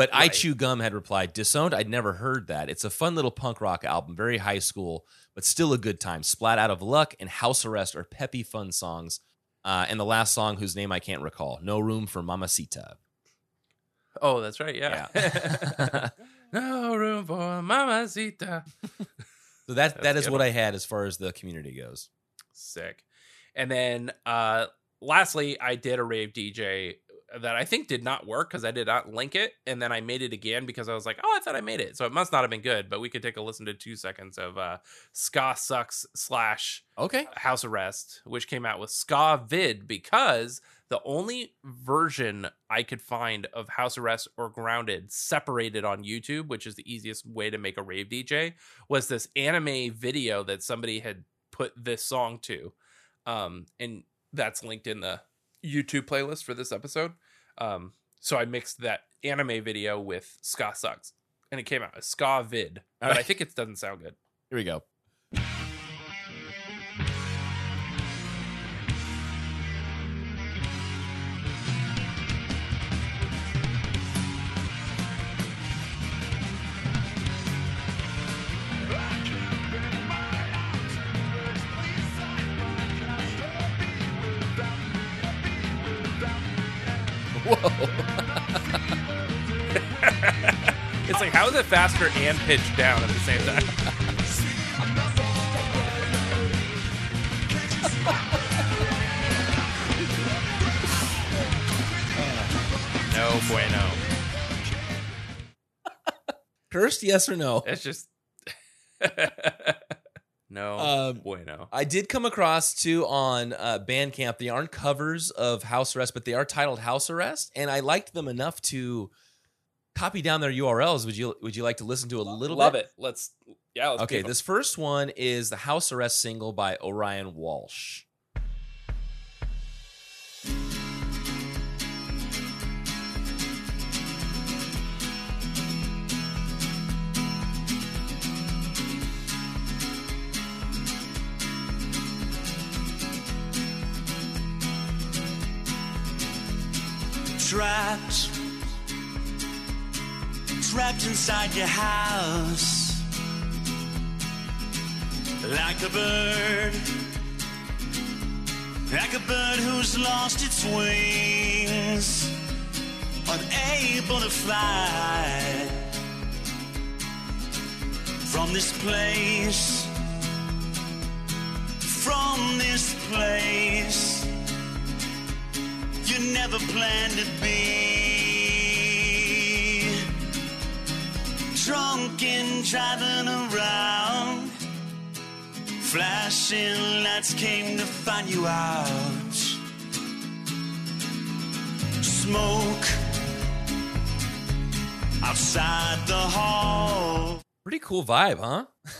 Speaker 2: But I Chew Gum had replied, Disowned, I'd never heard that. It's a fun little punk rock album, very high school, but still a good time. Splat Out of Luck and House Arrest are peppy, fun songs. Uh, and the last song, whose name I can't recall, No Room for Mamacita.
Speaker 1: Oh, that's right. Yeah. (laughs) no room for mamacita. (laughs)
Speaker 2: So that
Speaker 1: That's
Speaker 2: that is
Speaker 1: good.
Speaker 2: what I had as far as the community goes.
Speaker 1: Sick. And then uh lastly, I did a rave DJ that I think did not work because I did not link it. And then I made it again because I was like, oh, I thought I made it. So it must not have been good, but we could take a listen to two seconds of uh Ska Sucks slash
Speaker 2: Okay.
Speaker 1: House Arrest, which came out with Ska Vid because the only version I could find of House Arrest or Grounded separated on YouTube, which is the easiest way to make a rave DJ, was this anime video that somebody had put this song to. Um, and that's linked in the YouTube playlist for this episode. Um, so I mixed that anime video with Ska Sucks, and it came out as Ska Vid, but I (laughs) think it doesn't sound good.
Speaker 2: Here we go.
Speaker 1: Faster and pitch down at the same time? (laughs) no bueno.
Speaker 2: Cursed, yes or no?
Speaker 1: It's just (laughs) no
Speaker 2: Um,
Speaker 1: bueno.
Speaker 2: I did come across two on uh, Bandcamp. They aren't covers of House Arrest, but they are titled House Arrest, and I liked them enough to copy down their URLs. Would you Would you like to listen to a little bit?
Speaker 1: Love
Speaker 2: bit?
Speaker 1: it. Let's yeah. Let's
Speaker 2: Okay, this first one is the House Arrest single by Orion Walsh.
Speaker 12: Trapped, trapped inside your house, like a bird, like a bird who's lost its wings, unable to fly. from this place. From this place. You never planned to be. Drunk and driving around. Flashing lights came to find you out. Smoke outside the hall.
Speaker 2: Pretty cool vibe, huh? (laughs)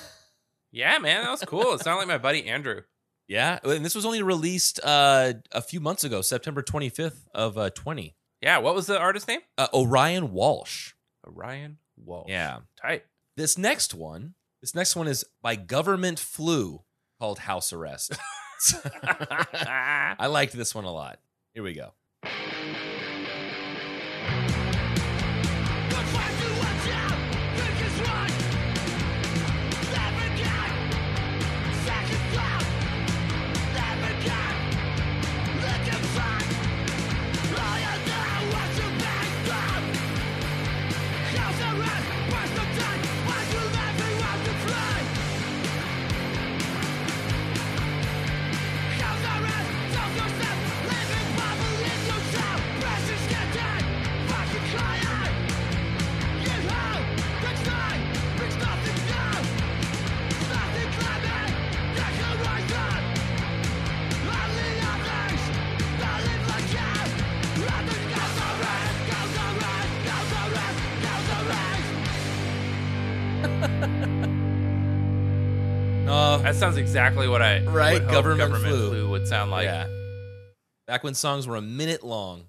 Speaker 1: Yeah, man, that was cool. It sounded like my buddy Andrew.
Speaker 2: Yeah, and this was only released uh, a few months ago, September 25th of uh, 20.
Speaker 1: Yeah, what was the artist name?
Speaker 2: Uh, Orion Walsh.
Speaker 1: Orion Walsh.
Speaker 2: Yeah.
Speaker 1: Tight.
Speaker 2: This next one, this next one is by Government Flu called House Arrest. (laughs) I liked this one a lot. Here we go.
Speaker 1: That sounds exactly what I
Speaker 2: Right, government
Speaker 1: government
Speaker 2: flu.
Speaker 1: flu. would sound like.
Speaker 2: yeah. Back when songs were a minute long.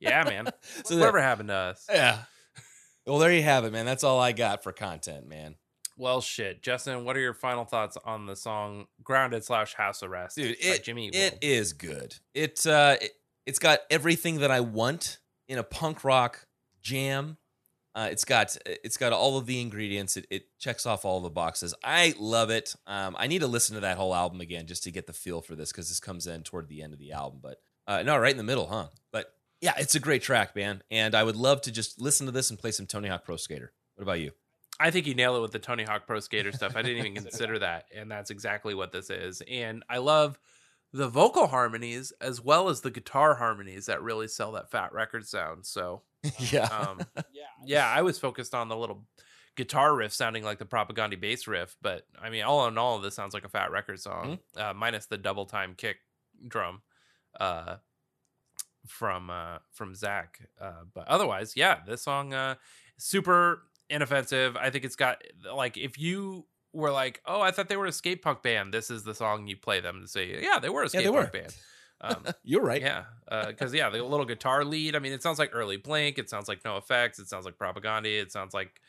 Speaker 1: Yeah, man. (laughs)
Speaker 2: So
Speaker 1: Whatever
Speaker 2: that-
Speaker 1: happened to us?
Speaker 2: Yeah. Well, there you have it, man. That's all I got for content, man.
Speaker 1: Well, shit, Justin. What are your final thoughts on the song "Grounded" slash "House Arrest"?
Speaker 2: Dude,
Speaker 1: by
Speaker 2: it,
Speaker 1: Jimmy.
Speaker 2: It is good. It, uh, it it's got everything that I want in a punk rock jam. Uh, it's got it's got all of the ingredients. It, it checks off all the boxes. I love it. Um, I need to listen to that whole album again just to get the feel for this because this comes in toward the end of the album. But uh, no, right in the middle, huh? But yeah, it's a great track, man. And I would love to just listen to this and play some Tony Hawk Pro Skater. What about you?
Speaker 1: I think you nail it with the Tony Hawk Pro Skater stuff. I didn't even (laughs) consider that, and that's exactly what this is. And I love the vocal harmonies as well as the guitar harmonies that really sell that Fat Wreck Chords sound. So (laughs)
Speaker 2: yeah,
Speaker 1: um, (laughs) yeah, I was focused on the little guitar riff sounding like the Propagandhi bass riff, but I mean, all in all, this sounds like a Fat Wreck Chords song, uh, minus the double time kick drum uh, from uh, from Zach. Uh, but otherwise, yeah, this song uh, super inoffensive. I think it's got like if you were like, oh, I thought they were a skate punk band. This is the song you play them to say, yeah, they were a
Speaker 2: Yeah,
Speaker 1: skate
Speaker 2: they
Speaker 1: punk
Speaker 2: were.
Speaker 1: band. Um, (laughs)
Speaker 2: You're right.
Speaker 1: yeah, because yeah, the little guitar lead. I mean, it sounds like early Blink. It sounds like NOFX. It sounds like Propagandhi. It sounds like,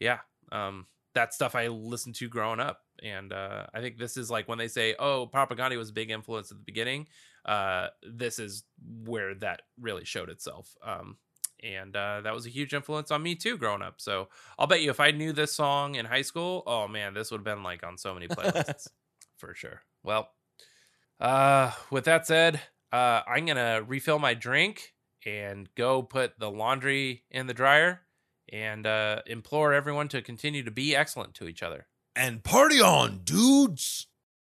Speaker 1: yeah, um, that stuff I listened to growing up. And uh, I think this is like when they say, "Oh, Propagandhi was a big influence at the beginning." Uh, this is where that really showed itself. Um, and uh, that was a huge influence on me too, growing up. So I'll bet you, if I knew this song in high school, oh man, this would have been like on so many (laughs) playlists for sure. Well, uh, with that said, uh, I'm gonna refill my drink and go put the laundry in the dryer and uh, implore everyone to continue to be excellent to each other.
Speaker 2: And party on, dudes.